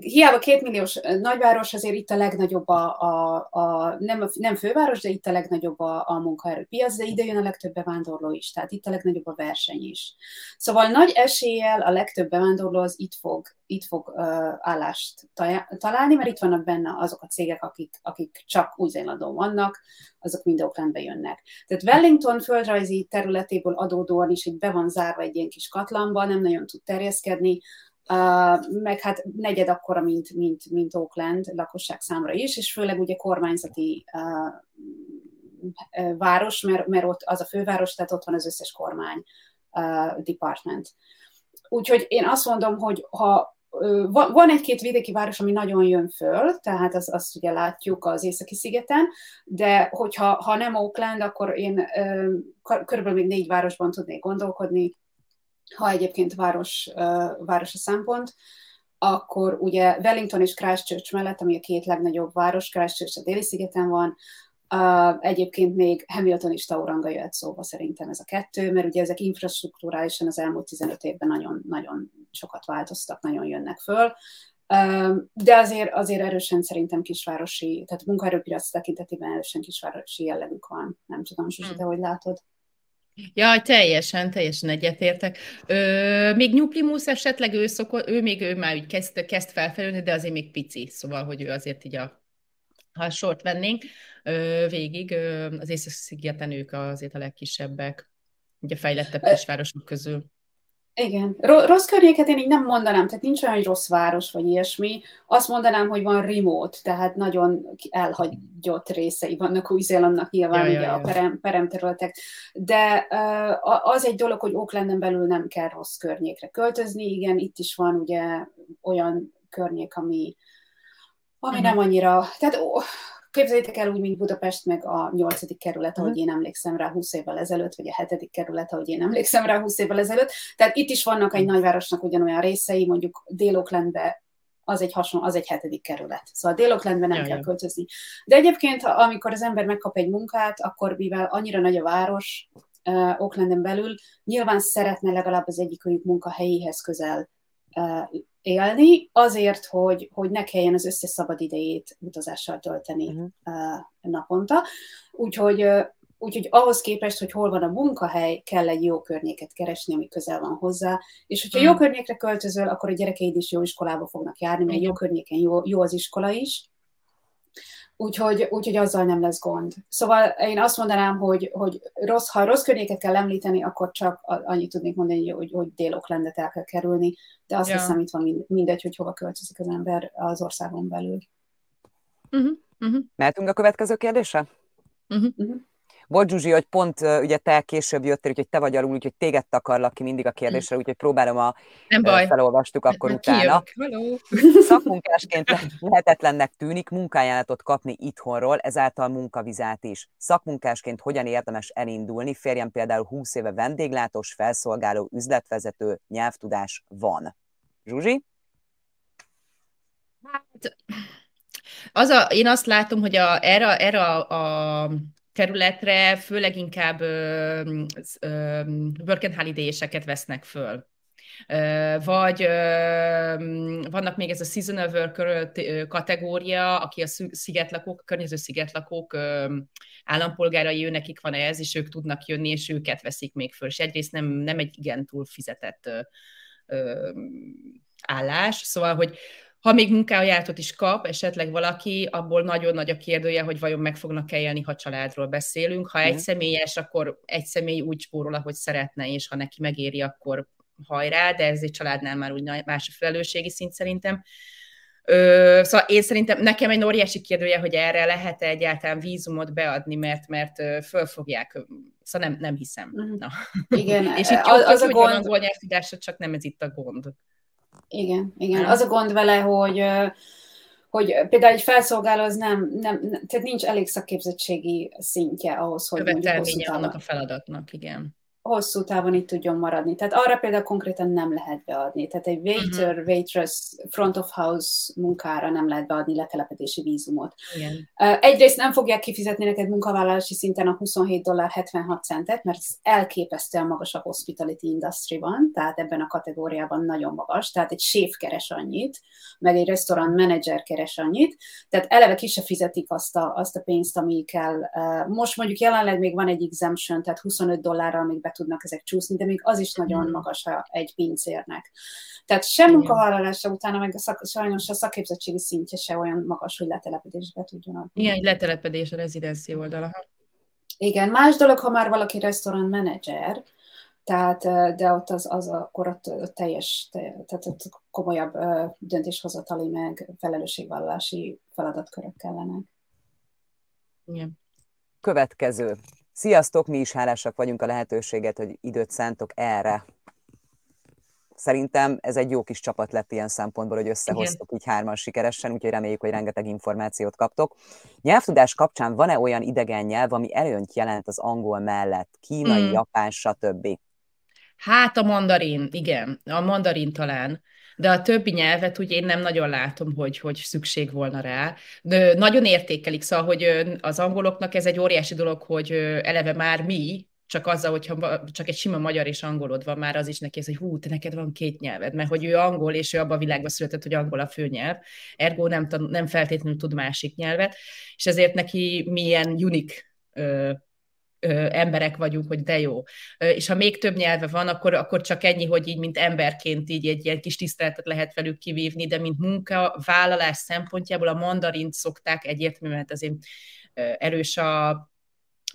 hiába kétmilliós nagyváros, azért itt a legnagyobb a, a, a nem, nem főváros, de itt a legnagyobb a, a munkaerőpiac, de ide jön a legtöbb bevándorló is, tehát itt a legnagyobb a verseny is. Szóval nagy eséllyel a legtöbb bevándorló az itt fog, itt fog uh, állást találni, mert itt vannak benne azok a cégek, akik, akik csak Új-Zélandon vannak, azok mind Oaklandbe jönnek. Tehát Wellington földrajzi területéből adódóan is egy be van zárva egy ilyen kis katlanba, nem nagyon tud terjeszkedni, meg hát negyed akkora, mint, mint, mint Oakland lakosság számra is, és főleg ugye kormányzati város, mert, mert ott az a főváros, tehát ott van az összes kormány department. Úgyhogy én azt mondom, hogy ha van egy-két vidéki város, ami nagyon jön föl, tehát azt, azt ugye látjuk az északi szigeten, de hogyha ha nem Oakland, akkor én körülbelül még négy városban tudnék gondolkodni, ha egyébként város, város a szempont, akkor ugye Wellington és Christchurch mellett, ami a két legnagyobb város, Christchurch a déli szigeten van, Uh, egyébként még Hamilton és Tauranga jöhet szóba szerintem ez a kettő, mert ugye ezek infrastruktúrálisan az elmúlt 15 évben nagyon, nagyon sokat változtak, nagyon jönnek föl. Uh, de azért, azért erősen szerintem kisvárosi, tehát munkaerőpiac tekintetében erősen kisvárosi jellegük van. Nem tudom, Zsuzsi, hmm. te hogy látod? Ja, teljesen, teljesen egyetértek. Ö, még Nyuplimusz esetleg ő, szokott, ő még ő már úgy kezd, kezd felfelülni, de azért még pici, szóval, hogy ő azért így a, ha a sort vennénk ö, végig, ö, az Észak-szigeten ők azért a legkisebbek, ugye fejlettebb kisvárosok közül. Igen. Rossz környéket én így nem mondanám, tehát nincs olyan, hogy rossz város, vagy ilyesmi. Azt mondanám, hogy van remote, tehát nagyon elhagyott részei vannak Új-Zélandnak nyilván ja, ugye ja, ja. a perem, peremterületek. De az egy dolog, hogy Oaklanden belül nem kell rossz környékre költözni. Igen, itt is van ugye olyan környék, ami, ami uh-huh. nem annyira... Tehát ó, Képzeljétek el úgy, mint Budapest, meg a nyolcadik kerület, ahogy mhm. én emlékszem rá 20 évvel ezelőtt, vagy a hetedik kerület, ahogy én emlékszem rá 20 évvel ezelőtt. Tehát itt is vannak egy mhm. nagyvárosnak ugyanolyan részei, mondjuk dél az egy hasonló, az egy hetedik kerület. Szóval dél nem ja, kell költözni. De egyébként, amikor az ember megkap egy munkát, akkor mivel annyira nagy a város, uh, Oaklanden belül, nyilván szeretne legalább az egyikőjük munkahelyéhez közel élni, azért, hogy, hogy ne kelljen az összes szabad idejét utazással tölteni uh-huh. uh, naponta. Úgyhogy, uh, úgyhogy ahhoz képest, hogy hol van a munkahely, kell egy jó környéket keresni, ami közel van hozzá, és hogyha uh-huh. jó környékre költözöl, akkor a gyerekeid is jó iskolába fognak járni, mert jó környéken jó, jó az iskola is, úgyhogy, úgyhogy azzal nem lesz gond. Szóval én azt mondanám, hogy, hogy rossz, ha rossz környéket kell említeni, akkor csak annyit tudnék mondani, hogy, hogy délok lendet el kell kerülni, de azt ja. hiszem itt van mindegy, hogy hova költözik az ember az országon belül. Uh-huh, uh-huh. Mehetünk a következő kérdésre? Uh-huh. Uh-huh. Volt Zsuzsi, hogy pont ugye te később jöttél, úgyhogy te vagy alul, úgyhogy téged takarlak ki mindig a kérdésre, úgyhogy próbálom a... Nem baj. Felolvastuk akkor Nem utána. *laughs* Szakmunkásként lehetetlennek tűnik munkájánatot kapni itthonról, ezáltal munkavizát is. Szakmunkásként hogyan érdemes elindulni? Férjem például 20 éve vendéglátós, felszolgáló, üzletvezető, nyelvtudás van. Zsuzsi? Hát, az a, én azt látom, hogy a, erre, erre a, a területre főleg inkább work and holiday-eseket vesznek föl. Vagy vannak még ez a seasonal worker kategória, aki a szigetlakók, a környező szigetlakók állampolgárai, ő nekik van ez, és ők tudnak jönni, és őket veszik még föl. És egyrészt nem, nem egy igen túl fizetett állás, szóval, hogy ha még munkájátot is kap esetleg valaki, abból nagyon nagy a kérdője, hogy vajon meg fognak-e élni, ha családról beszélünk. Ha egy személyes, akkor egy személy úgy spórol, ahogy szeretne, és ha neki megéri, akkor hajrá, de ez egy családnál már úgy más a felelősségi szint szerintem. Ö, szóval én szerintem nekem egy óriási kérdője, hogy erre lehet-e egyáltalán vízumot beadni, mert mert fölfogják, szóval nem, nem hiszem. Uh-huh. Na. Igen, *laughs* és itt az, az a gond... angol nyelvtudása, csak nem ez itt a gond. Igen, igen. Az a gond vele, hogy hogy például egy felszolgáló az nem, nem, tehát nincs elég szakképzettségi szintje ahhoz, hogy hosszú távon, a feladatnak, igen hosszú távon itt tudjon maradni. Tehát arra például konkrétan nem lehet beadni. Tehát egy waiter, uh-huh. waitress, front of house munkára nem lehet beadni letelepedési vízumot. Igen. Egyrészt nem fogják kifizetni neked munkavállalási szinten a 27 dollár 76 centet, mert ez elképesztően magas a hospitality industry-ban, tehát ebben a kategóriában nagyon magas, tehát egy séf keres annyit, meg egy restaurant manager keres annyit, tehát eleve ki se fizetik azt a, azt a pénzt, ami kell. Most mondjuk jelenleg még van egy exemption, tehát 25 dollárral még be tudnak ezek csúszni, de még az is nagyon magas egy pincérnek. Tehát sem munkavállalása utána, meg a szak, sajnos a szakképzettségi szintje se olyan magas, hogy letelepedésbe tudjon adni. Igen, letelepedés a rezidenci oldala. Igen, más dolog, ha már valaki restaurant menedzser, tehát, de ott az, az akkor ott, ott teljes, tehát ott komolyabb döntéshozatali, meg felelősségvállalási feladatkörök kellenek. Igen. Következő. Sziasztok, mi is hálásak vagyunk a lehetőséget, hogy időt szántok erre. szerintem ez egy jó kis csapat lett ilyen szempontból, hogy összehoztuk Igen. így hárman sikeresen, úgyhogy reméljük, hogy rengeteg információt kaptok. Nyelvtudás kapcsán van-e olyan idegen nyelv, ami előnyt jelent az angol mellett? Kínai, mm. japán, stb. Hát a mandarin, igen, a mandarin talán de a többi nyelvet ugye én nem nagyon látom, hogy, hogy szükség volna rá. De nagyon értékelik, szóval, hogy az angoloknak ez egy óriási dolog, hogy eleve már mi, csak azzal, hogyha csak egy sima magyar és angolod van, már az is neki ez, hogy hú, te neked van két nyelved, mert hogy ő angol, és ő abban a világban született, hogy angol a főnyelv, ergo nem, nem feltétlenül tud másik nyelvet, és ezért neki milyen unik emberek vagyunk, hogy de jó. És ha még több nyelve van, akkor, akkor csak ennyi, hogy így, mint emberként így egy ilyen kis tiszteletet lehet velük kivívni, de mint munka, vállalás szempontjából a mandarint szokták egyértelműen, mert azért erős a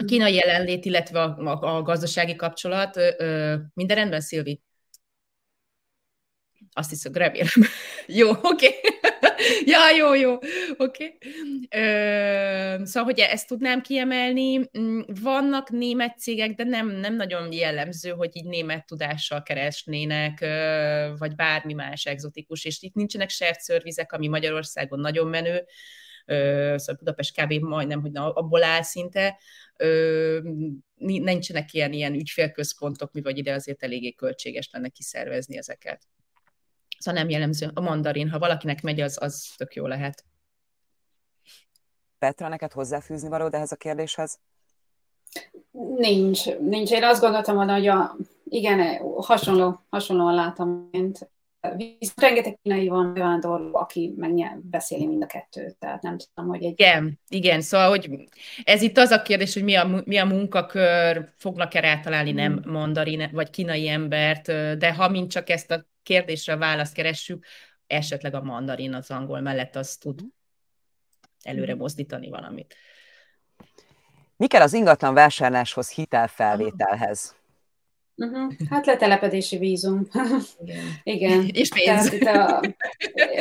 kínai jelenlét, illetve a, a, a gazdasági kapcsolat. Minden rendben, Szilvi? Azt hiszem, remélem. *laughs* jó, oké. Okay. *laughs* ja, jó, jó, oké. Okay. Szóval, hogy ezt tudnám kiemelni. Mm, vannak német cégek, de nem, nem nagyon jellemző, hogy így német tudással keresnének, vagy bármi más egzotikus, és itt nincsenek shared servizek, ami Magyarországon nagyon menő, szóval Budapest kb. majdnem, hogy abból áll szinte, nincsenek ilyen, ilyen ügyfélközpontok, mi vagy ide azért eléggé költséges lenne kiszervezni ezeket. Szóval nem jellemző. A mandarin, ha valakinek megy, az, az tök jó lehet. Petra, neked hozzáfűzni valód ehhez a kérdéshez? Nincs, nincs. Én azt gondoltam volna, hogy a, igen, hasonló, hasonlóan látom, mint Viszont rengeteg kínai van bevándorló, aki meg beszéli mind a kettőt, tehát nem tudom, hogy egy... Igen, igen, szóval, hogy ez itt az a kérdés, hogy mi a, mi a munkakör, fognak-e rátalálni nem hmm. mandarin vagy kínai embert, de ha mint csak ezt a kérdésre választ keressük, esetleg a mandarin az angol mellett az tud előre hmm. mozdítani valamit. Mi kell az ingatlan vásárláshoz, hitelfelvételhez? Uh-huh. Hát letelepedési vízum. Igen. *laughs* igen. És pénz. Tehát a,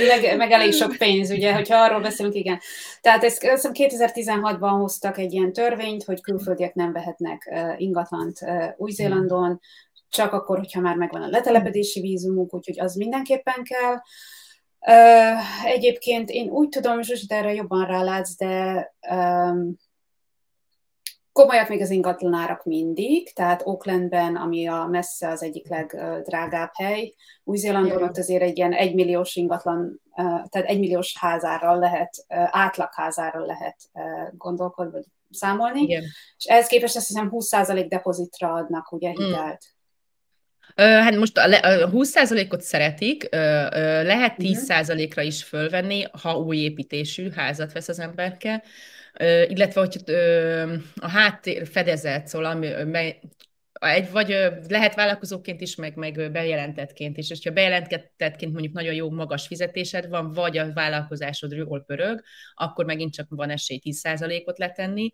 meg, meg elég sok pénz, ugye, hogyha arról beszélünk, igen. Tehát ezt, ezt 2016-ban hoztak egy ilyen törvényt, hogy külföldiek nem vehetnek uh, ingatlant uh, Új-Zélandon, csak akkor, hogyha már megvan a letelepedési vízumuk, úgyhogy az mindenképpen kell. Uh, egyébként én úgy tudom, hogy erre jobban rálátsz, de um, Komolyak még az ingatlanárak mindig, tehát Aucklandben, ami a messze az egyik legdrágább hely, Új-Zélandon ott azért egy ilyen egymilliós ingatlan, tehát egymilliós házárral lehet, átlagházáról lehet gondolkodni, vagy számolni, Igen. és ehhez képest azt hiszem 20% depozitra adnak ugye hmm. hitelt. Hát most a 20%-ot szeretik, lehet 10%-ra mhm. is fölvenni, ha új építésű házat vesz az emberke, illetve hogy a háttér fedezet, szóval ami, egy, vagy lehet vállalkozóként is, meg, meg bejelentettként is. És ha bejelentettként mondjuk nagyon jó magas fizetésed van, vagy a vállalkozásod jól pörög, akkor megint csak van esély 10%-ot letenni.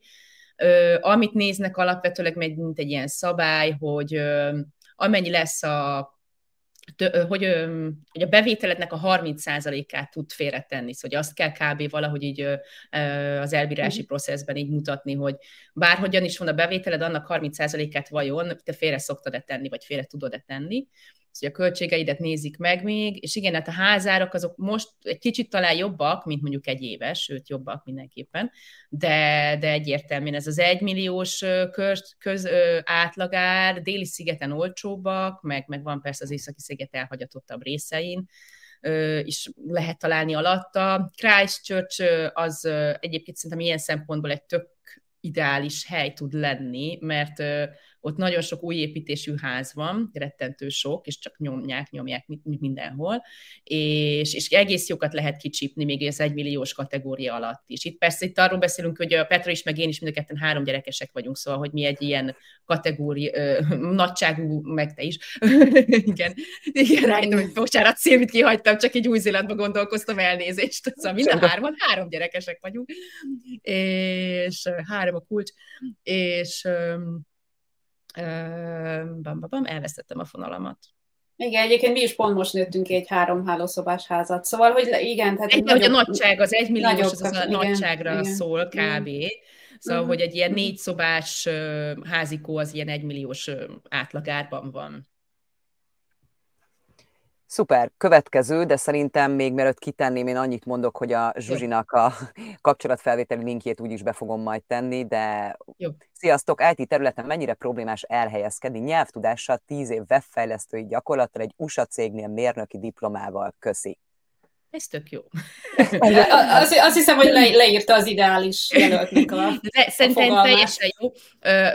Amit néznek alapvetőleg, mint egy ilyen szabály, hogy amennyi lesz a hogy, hogy a bevételednek a 30%-át tud félretenni, szóval hogy azt kell kb. valahogy így az elbírási mm. processzben így mutatni, hogy bárhogyan is van a bevételed, annak 30%-át vajon te félre szoktad-e tenni, vagy félre tudod-e tenni hogy a költségeidet nézik meg még, és igen, hát a házárak azok most egy kicsit talán jobbak, mint mondjuk egy éves, sőt jobbak mindenképpen, de, de egyértelműen ez az egymilliós köz, köz ö, átlagár, déli szigeten olcsóbbak, meg, meg van persze az északi sziget elhagyatottabb részein, is lehet találni alatta. Christchurch az egyébként szerintem ilyen szempontból egy tök ideális hely tud lenni, mert ott nagyon sok új építésű ház van, rettentő sok, és csak nyomják, nyomják mindenhol, és, és egész jókat lehet kicsípni még az egymilliós kategória alatt is. Itt persze itt arról beszélünk, hogy a Petra is, meg én is mind a ketten három gyerekesek vagyunk, szóval, hogy mi egy ilyen kategória, ö, nagyságú, meg te is. *laughs* igen, igen, rájöttem, hogy bocsánat, Szilvit kihagytam, csak egy új zélandba gondolkoztam elnézést. Szóval minden hárman, három gyerekesek vagyunk, és három a kulcs, és bam, bam, bam, elvesztettem a fonalamat. Igen, egyébként mi is pont most nőttünk egy három hálószobás házat, szóval, hogy igen, tehát... Egy, nagyobb, hogy a nagyság, az egy milliós, az, az a igen, nagyságra igen, szól kb. Igen. Szóval, uh-huh. hogy egy ilyen négy szobás házikó az ilyen egymilliós átlagárban van. Szuper, következő, de szerintem még mielőtt kitenném, én annyit mondok, hogy a Zsuzsinak a kapcsolatfelvételi linkjét úgyis be fogom majd tenni, de Jó. sziasztok, IT területen mennyire problémás elhelyezkedni nyelvtudással, 10 év webfejlesztői gyakorlattal egy USA cégnél mérnöki diplomával, köszi. Ez tök jó. azt, azt hiszem, hogy le, leírta az ideális jelöltnek a, De Szerintem a teljesen jó.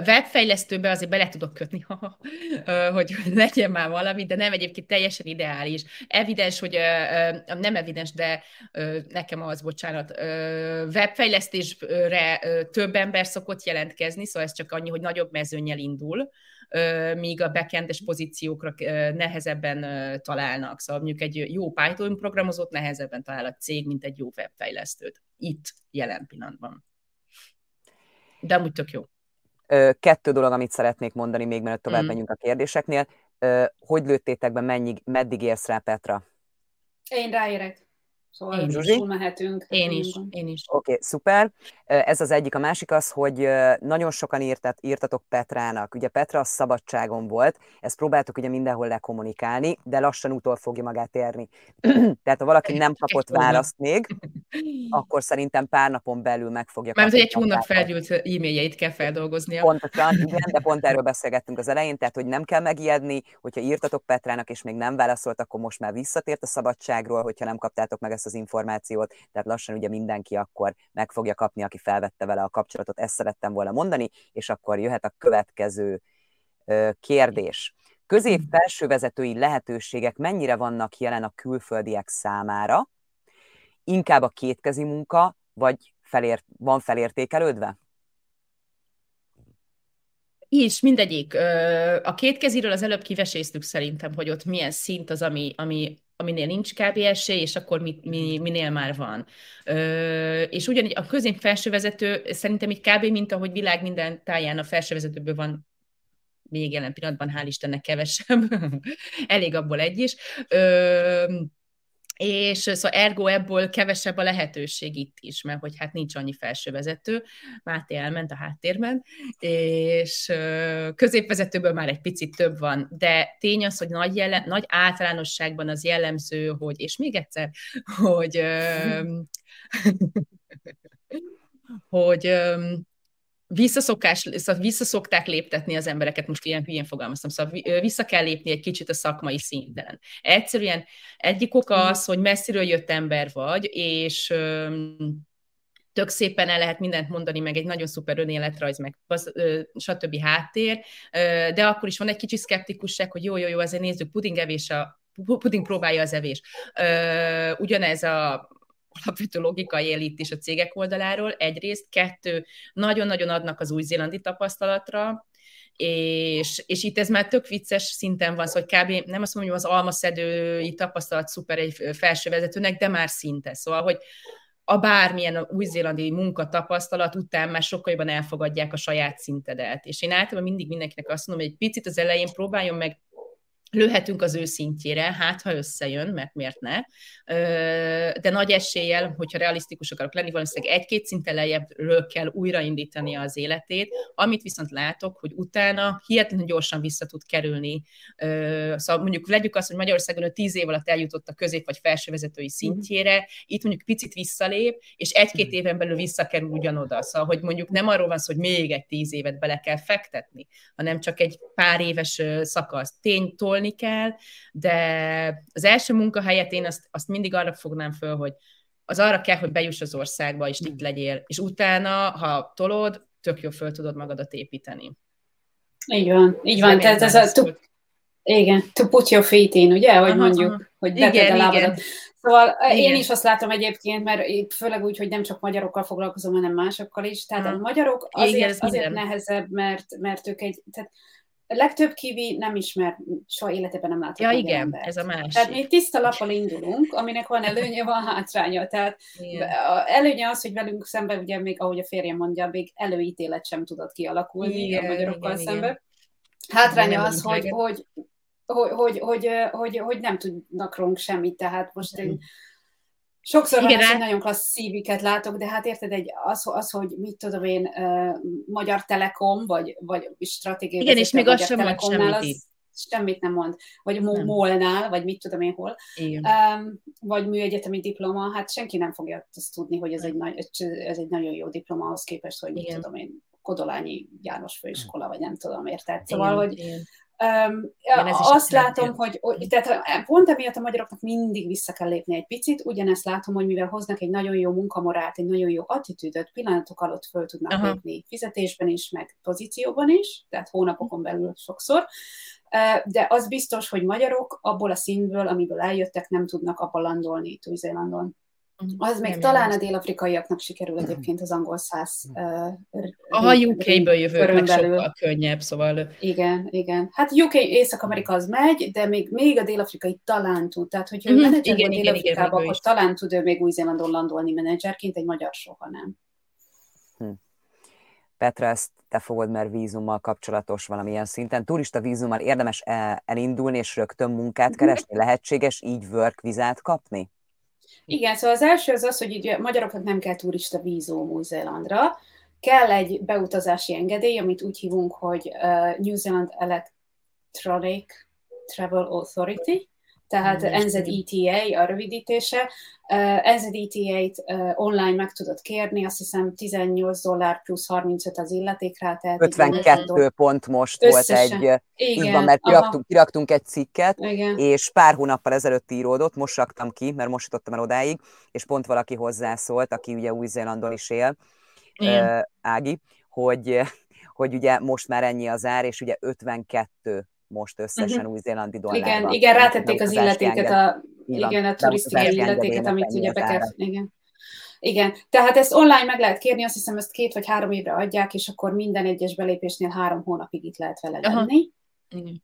Webfejlesztőbe azért bele tudok kötni, hogy legyen már valami, de nem egyébként teljesen ideális. Evidens, hogy nem evidens, de nekem az, bocsánat, webfejlesztésre több ember szokott jelentkezni, szóval ez csak annyi, hogy nagyobb mezőnyel indul, míg a backendes pozíciókra nehezebben találnak. Szóval mondjuk egy jó Python programozót nehezebben talál a cég, mint egy jó webfejlesztőt. Itt jelen pillanatban. De amúgy tök jó. Kettő dolog, amit szeretnék mondani, még mielőtt tovább mm. menjünk a kérdéseknél. Hogy lőttétek be, mennyig, meddig érsz rá, Petra? Én ráérek. Szóval én is. mehetünk. Én is, én is. Oké, okay, szuper. Ez az egyik. A másik az, hogy nagyon sokan írtat, írtatok Petrának. Ugye Petra a szabadságon volt, ezt próbáltuk ugye mindenhol lekommunikálni, de lassan utol fogja magát érni. *clears throat* Tehát ha valaki nem kapott választ még, *clears throat* akkor szerintem pár napon belül meg fogja kapni. Mert egy hónap felgyűlt e-mailjeit kell feldolgoznia. Pontosan, igen, de pont erről *clears throat* beszélgettünk az elején, tehát hogy nem kell megijedni, hogyha írtatok Petrának, és még nem válaszolt, akkor most már visszatért a szabadságról, hogyha nem kaptátok meg ezt az információt, tehát lassan ugye mindenki akkor meg fogja kapni, aki felvette vele a kapcsolatot, ezt szerettem volna mondani, és akkor jöhet a következő kérdés. Közép-felső vezetői lehetőségek mennyire vannak jelen a külföldiek számára? Inkább a kétkezi munka, vagy felért, van felértékelődve? is, mindegyik. A kétkeziről az előbb kiveséztük szerintem, hogy ott milyen szint az, ami, ami aminél nincs kb. esély, és akkor mi, mi, minél már van. Ö, és ugyanígy a közép felsővezető szerintem így kb. mint ahogy világ minden táján a felsővezetőből van még jelen pillanatban, hál' Istennek kevesebb, *laughs* elég abból egy is. Ö, és szóval ergo ebből kevesebb a lehetőség itt is, mert hogy hát nincs annyi felsővezető, Máté elment a háttérben, és középvezetőből már egy picit több van, de tény az, hogy nagy, jelen, nagy általánosságban az jellemző, hogy, és még egyszer, hogy *laughs* hogy visszaszokás, szóval visszaszokták léptetni az embereket, most ilyen hülyén fogalmaztam, szóval vissza kell lépni egy kicsit a szakmai szinten. Egyszerűen egyik oka mhm. az, hogy messziről jött ember vagy, és tök szépen el lehet mindent mondani, meg egy nagyon szuper önéletrajz, meg az, ö, stb. háttér, ö, de akkor is van egy kicsi szkeptikusság, hogy jó, jó, jó, azért nézzük, pudingevés a puding próbálja az evés. Ö, ugyanez a alapvető logikai él is a cégek oldaláról, egyrészt, kettő, nagyon-nagyon adnak az új-zélandi tapasztalatra, és, és itt ez már tök vicces szinten van, szóval kb. nem azt mondom, hogy az almaszedői tapasztalat szuper egy felsővezetőnek, de már szinte. Szóval, hogy a bármilyen új-zélandi munkatapasztalat után már sokkal jobban elfogadják a saját szintedet. És én általában mindig mindenkinek azt mondom, hogy egy picit az elején próbáljon meg lőhetünk az ő szintjére, hát ha összejön, mert miért ne, de nagy eséllyel, hogyha realisztikus akarok lenni, valószínűleg egy-két szinten lejjebbről kell újraindítani az életét, amit viszont látok, hogy utána hihetetlenül gyorsan vissza tud kerülni. Szóval mondjuk legyük azt, hogy Magyarországon a tíz év alatt eljutott a közép vagy felsővezetői mhm. szintjére, itt mondjuk picit visszalép, és egy-két mhm. éven belül visszakerül ugyanoda. Szóval, hogy mondjuk nem arról van szó, hogy még egy tíz évet bele kell fektetni, hanem csak egy pár éves szakasz. Ténytól tolni kell, de az első munkahelyet én azt, azt mindig arra fognám föl, hogy az arra kell, hogy bejuss az országba, és itt legyél, és utána, ha tolod, tök jó föl tudod magadat építeni. Így van, így van, tehát ez a, to, igen, to put your feet in, ugye, hogy aha, mondjuk, aha. hogy beted a lábadat. Szóval igen. én is azt látom egyébként, mert főleg úgy, hogy nem csak magyarokkal foglalkozom, hanem másokkal is, tehát ha. a magyarok azért, igen, azért nehezebb, mert, mert ők egy, tehát legtöbb kivi nem ismer, soha életében nem látott. Ja, igen, embert. ez a másik. Tehát mi tiszta lappal indulunk, aminek van előnye, van hátránya. Tehát igen. előnye az, hogy velünk szemben, ugye még ahogy a férjem mondja, még előítélet sem tudott kialakulni igen, a magyarokkal igen, szemben. Igen. Hátránya az, hogy, hogy, hogy, hogy, hogy, hogy, hogy nem tudnak rólunk semmit, tehát most én Sokszor Igen, van hogy nagyon klassz szíviket látok, de hát érted, egy, az, az, hogy mit tudom én, uh, Magyar Telekom, vagy, vagy stratégiai Igen, és még az sem mond semmit az, semmit nem mond. Vagy molnál, vagy mit tudom én hol. Um, vagy műegyetemi diploma, hát senki nem fogja azt tudni, hogy ez egy, nagy, ez egy nagyon jó diploma ahhoz képest, hogy mit tudom én, Kodolányi János főiskola, vagy nem tudom, érted? Szóval, igen, hogy igen. Um, azt látom, hogy, hogy tehát pont emiatt a magyaroknak mindig vissza kell lépni egy picit, ugyanezt látom, hogy mivel hoznak egy nagyon jó munkamorált, egy nagyon jó attitűdöt, pillanatok alatt föl tudnak Aha. lépni fizetésben is, meg pozícióban is, tehát hónapokon belül sokszor, de az biztos, hogy magyarok abból a színből, amiből eljöttek, nem tudnak abba landolni Új-Zélandon. Az még talán a dél-afrikaiaknak sikerül egyébként az angol száz. Uh, Aha, UK-ből jövők, meg sokkal könnyebb, szóval... Igen, igen. Hát UK, Észak-Amerika az megy, de még, még a dél-afrikai talán tud. Tehát, hogyha uh-huh. menedzser igen, igen, Dél-Afrikába, akkor is. talán tud ő még Új-Zélandon landolni menedzserként, egy magyar soha nem. Hm. Petra, ezt te fogod, mert vízummal kapcsolatos valamilyen szinten. Turista vízummal érdemes elindulni és rögtön munkát mhm. keresni? Lehetséges így work vizát kapni? Igen, szóval az első az az, hogy így magyaroknak nem kell turista vízum Új-Zélandra, kell egy beutazási engedély, amit úgy hívunk, hogy uh, New Zealand Electronic Travel Authority, tehát NZETA a rövidítése. Uh, NZETA-t uh, online meg tudod kérni, azt hiszem 18 dollár plusz 35 az illetékre. Tehát 52 dollár. pont most Összesen. volt egy, Igen, így van, mert kiraktunk, kiraktunk egy cikket, Igen. és pár hónappal ezelőtt íródott, most raktam ki, mert most jutottam el odáig, és pont valaki hozzászólt, aki ugye Új-Zélandon is él, uh, Ági, hogy, hogy ugye most már ennyi az ár, és ugye 52 most összesen uh-huh. új-zélandi dollárban. Igen, igen, rátették az illetéket, a, igen, a turisztikai illetéket, amit ugye be kell, igen. Igen, tehát ezt online meg lehet kérni, azt hiszem ezt két vagy három évre adják, és akkor minden egyes belépésnél három hónapig itt lehet vele lenni.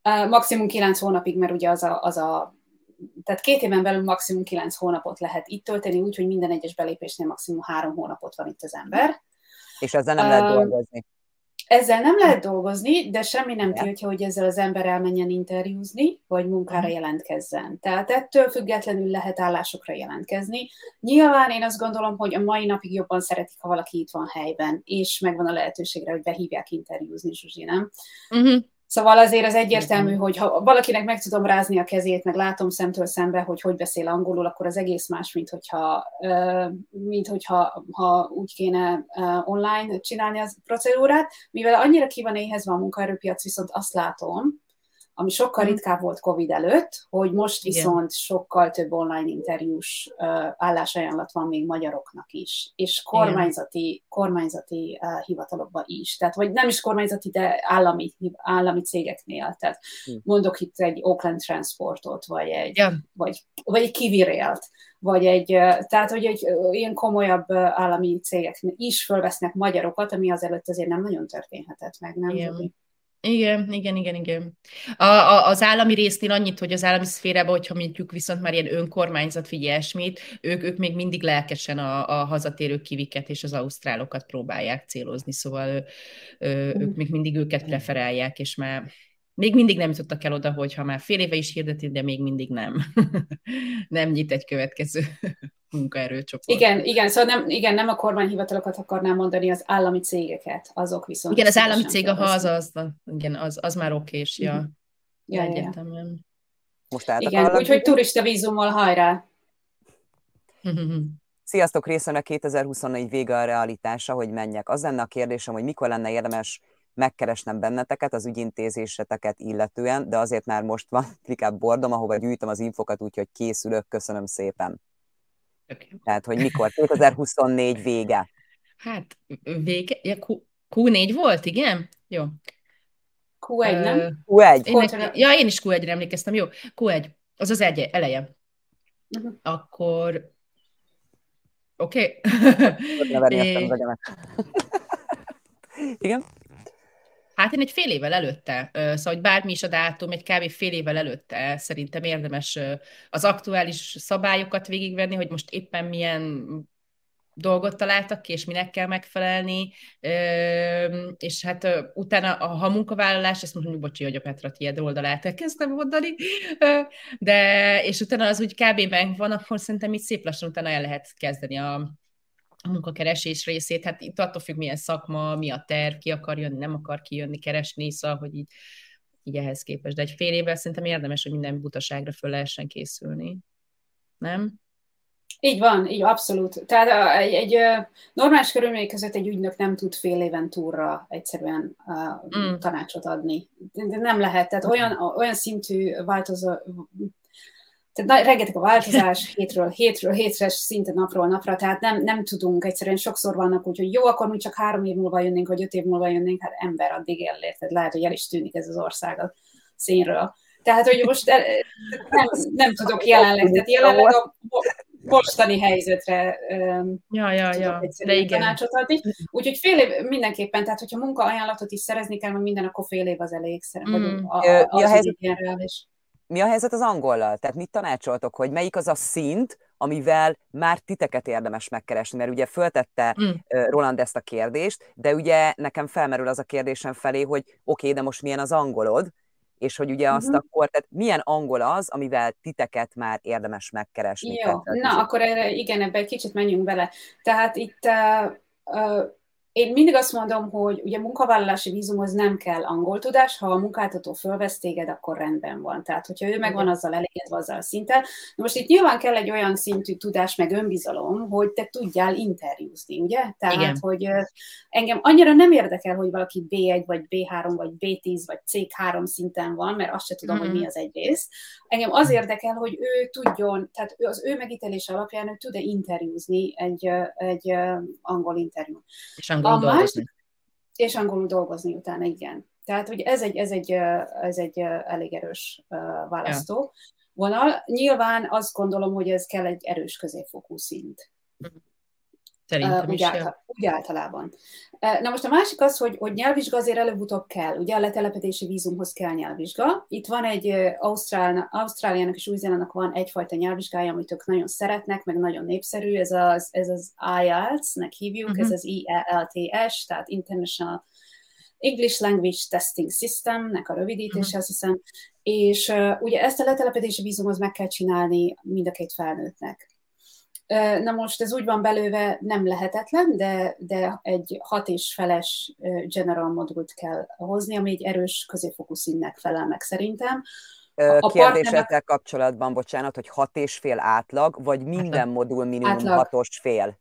Uh, maximum kilenc hónapig, mert ugye az a, az a tehát két éven belül maximum kilenc hónapot lehet itt tölteni, úgyhogy minden egyes belépésnél maximum három hónapot van itt az ember. És ezzel nem uh, lehet dolgozni. Ezzel nem lehet dolgozni, de semmi nem tiltja, hogy ezzel az ember elmenjen interjúzni, vagy munkára mhm. jelentkezzen. Tehát ettől függetlenül lehet állásokra jelentkezni. Nyilván én azt gondolom, hogy a mai napig jobban szeretik, ha valaki itt van helyben, és megvan a lehetőségre, hogy behívják interjúzni, Zsuzsi, nem? Uh-huh. Szóval azért az egyértelmű, hogy ha valakinek meg tudom rázni a kezét, meg látom szemtől szembe, hogy hogy beszél angolul, akkor az egész más, mint hogyha, mint hogyha ha úgy kéne online csinálni az procedúrát. Mivel annyira ki van éhezve a munkaerőpiac, viszont azt látom, ami sokkal mhm. ritkább volt COVID előtt, hogy most viszont Igen. sokkal több online interjús állásajánlat van még magyaroknak is, és kormányzati, kormányzati uh, hivatalokban is. Tehát, vagy nem is kormányzati, de állami, állami cégeknél. Tehát Igen. Hm. mondok itt egy Oakland Transportot, vagy egy, Igen. vagy, vagy egy Kivirélt, vagy egy, tehát, hogy egy ilyen komolyabb állami cégek is fölvesznek magyarokat, ami azelőtt azért nem nagyon történhetett meg, nem? Igen. Igen, igen, igen, igen. A, a, az állami résznél annyit, hogy az állami szférában, hogyha mondjuk viszont már ilyen önkormányzat vagy ilyesmit, ők, ők még mindig lelkesen a, a hazatérő kiviket és az ausztrálokat próbálják célozni, szóval ö, ők még mindig őket preferálják, és már még mindig nem jutottak el oda, hogy ha már fél éve is hirdeti, de még mindig nem. *laughs* nem nyit egy következő *laughs* munkaerőcsoport. Igen, igen, szóval nem, igen, nem a kormányhivatalokat akarnám mondani, az állami cégeket, azok viszont. Igen, az állami cég, ha az, az, igen, az, az már okés, ja. Mm-hmm. Ja, Egyetemen. Most igen, úgyhogy turista vízummal hajrá. *laughs* Sziasztok, részemre 2024 vége a realitása, hogy menjek. Az lenne a kérdésem, hogy mikor lenne érdemes megkeresnem benneteket, az ügyintézéseteket illetően, de azért már most van *laughs* inkább bordom, ahova gyűjtöm az infokat, úgyhogy készülök, köszönöm szépen. Okay. Tehát, hogy mikor? 2024 vége. Hát, vége, ja, Q, Q4 volt, igen? Jó. Q1, nem? Q1. Én, ja, én is Q1-re emlékeztem, jó. Q1, az az egy, eleje. Uh-huh. Akkor Oké. *laughs* Okay. Igen? Hát én egy fél évvel előtte, szóval hogy bármi is a dátum, egy kb. fél évvel előtte szerintem érdemes az aktuális szabályokat végigvenni, hogy most éppen milyen dolgot találtak ki, és minek kell megfelelni, és hát utána, ha munkavállalás, ezt most bocsi, hogy a Petra tiéd oldalát elkezdtem mondani, de és utána az úgy kb. van, akkor szerintem itt szép lassan utána el lehet kezdeni a, a munkakeresés részét, hát itt attól függ, milyen szakma, mi a terv, ki akar jönni, nem akar kijönni, keresni, szóval, hogy így így ehhez képest. De egy fél évvel szerintem érdemes, hogy minden butaságra föl lehessen készülni. Nem? Így van, így abszolút. Tehát egy, egy normális körülmények között egy ügynök nem tud fél éven túlra egyszerűen uh, mm. tanácsot adni. De nem lehet. Tehát olyan, olyan szintű változó, tehát rengeteg a változás hétről hétről hétre, szinte napról napra, tehát nem, nem tudunk egyszerűen sokszor vannak úgy, hogy jó, akkor mi csak három év múlva jönnénk, vagy öt év múlva jönnénk, hát ember addig él, tehát lehet, hogy el is tűnik ez az ország a színről. Tehát, hogy most nem, nem tudok jelenleg, tehát jelenleg a mostani helyzetre ja, ja, ja. De igen. tanácsot adni. Úgyhogy fél év mindenképpen, tehát hogyha munkaajánlatot is szerezni kell, mert minden, akkor fél év az elég, szerintem. Mm. A, a, az a helyzet, mi a helyzet az angollal? Tehát mit tanácsoltok, hogy melyik az a szint, amivel már titeket érdemes megkeresni? Mert ugye föltette mm. Roland ezt a kérdést, de ugye nekem felmerül az a kérdésem felé, hogy oké, okay, de most milyen az angolod? És hogy ugye azt mm-hmm. akkor, tehát milyen angol az, amivel titeket már érdemes megkeresni? Jó, tehát, na akkor erre, igen, ebbe egy kicsit menjünk bele. Tehát itt uh, uh, én mindig azt mondom, hogy ugye munkavállalási vízumhoz nem kell angol tudás, ha a munkáltató fölvesz téged, akkor rendben van. Tehát, hogyha ő meg van azzal elégedve azzal a szinten. Na most itt nyilván kell egy olyan szintű tudás, meg önbizalom, hogy te tudjál interjúzni, ugye? Tehát, Igen. hogy engem annyira nem érdekel, hogy valaki B1, vagy B3, vagy B10, vagy C3 szinten van, mert azt se tudom, mm-hmm. hogy mi az egy rész. Engem az érdekel, hogy ő tudjon, tehát az ő megítélése alapján ő tud-e interjúzni egy, egy angol interjú. És angol angolul a dolgozni. Másik, és angolul dolgozni utána, igen. Tehát, hogy ez egy, ez egy, ez egy elég erős választó ja. vonal. Nyilván azt gondolom, hogy ez kell egy erős középfokú szint. Szerintem úgy, is, által, úgy általában. Na most a másik az, hogy, hogy nyelvvizsga azért előbb-utóbb kell. Ugye a letelepedési vízumhoz kell nyelvvizsga. Itt van egy Ausztrál, Ausztráliának és Új-Zélandnak van egyfajta nyelvvizsgája, amit ők nagyon szeretnek, meg nagyon népszerű. Ez az, ez az IELTS-nek hívjuk, uh-huh. ez az IELTS, tehát International English Language Testing System-nek a rövidítése, uh-huh. azt hiszem. És uh, ugye ezt a letelepedési vízumhoz meg kell csinálni mind a két felnőttnek. Na most ez úgy van belőve nem lehetetlen, de, de egy hat és feles general modult kell hozni, ami egy erős középfokú színnek felel meg szerintem. A Kérdésekkel kapcsolatban, bocsánat, hogy hat és fél átlag, vagy minden modul minimum átlag. hatos fél?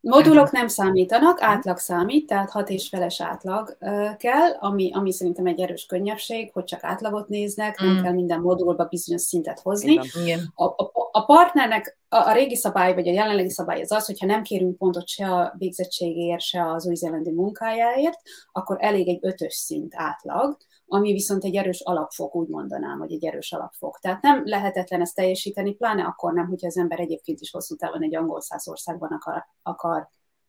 Modulok nem számítanak, átlag számít, tehát hat és feles átlag kell, ami, ami szerintem egy erős könnyebbség, hogy csak átlagot néznek, mm. nem kell minden modulba bizonyos szintet hozni. Igen. A, a, a partnernek a, a régi szabály, vagy a jelenlegi szabály az az, hogyha nem kérünk pontot se a végzettségéért, se az új-zélandi munkájáért, akkor elég egy ötös szint átlag, ami viszont egy erős alapfok, úgy mondanám, hogy egy erős alapfok. Tehát nem lehetetlen ezt teljesíteni, pláne akkor nem, hogyha az ember egyébként is hosszú távon egy angol száz országban akar, akar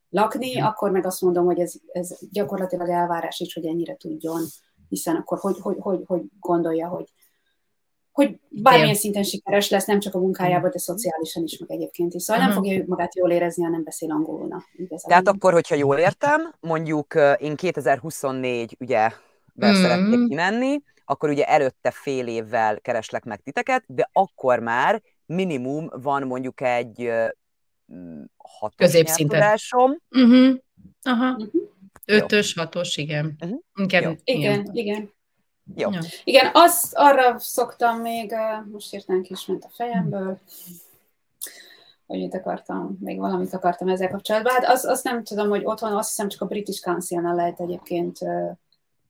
lakni, mm. akkor meg azt mondom, hogy ez, ez gyakorlatilag elvárás is, hogy ennyire tudjon, hiszen akkor hogy, hogy, hogy, hogy gondolja, hogy, hogy bármilyen szinten sikeres lesz, nem csak a munkájában, de szociálisan is, meg egyébként is. Szóval nem fogja magát jól érezni, ha nem beszél angolul. Tehát akkor, hogyha jól értem, mondjuk én 2024 ugye mm. szeretnék kimenni, akkor ugye előtte fél évvel kereslek meg titeket, de akkor már minimum van mondjuk egy hatos Középszinten. Uh-huh. Aha. Uh-huh. Ötös, hatos, igen. Uh-huh. Igen, igen, igen. Jó. Ja. Igen, az, arra szoktam még, most értem is ment a fejemből, hogy mit akartam, még valamit akartam ezzel kapcsolatban. Hát azt, azt nem tudom, hogy otthon azt hiszem csak a British Council-nál lehet egyébként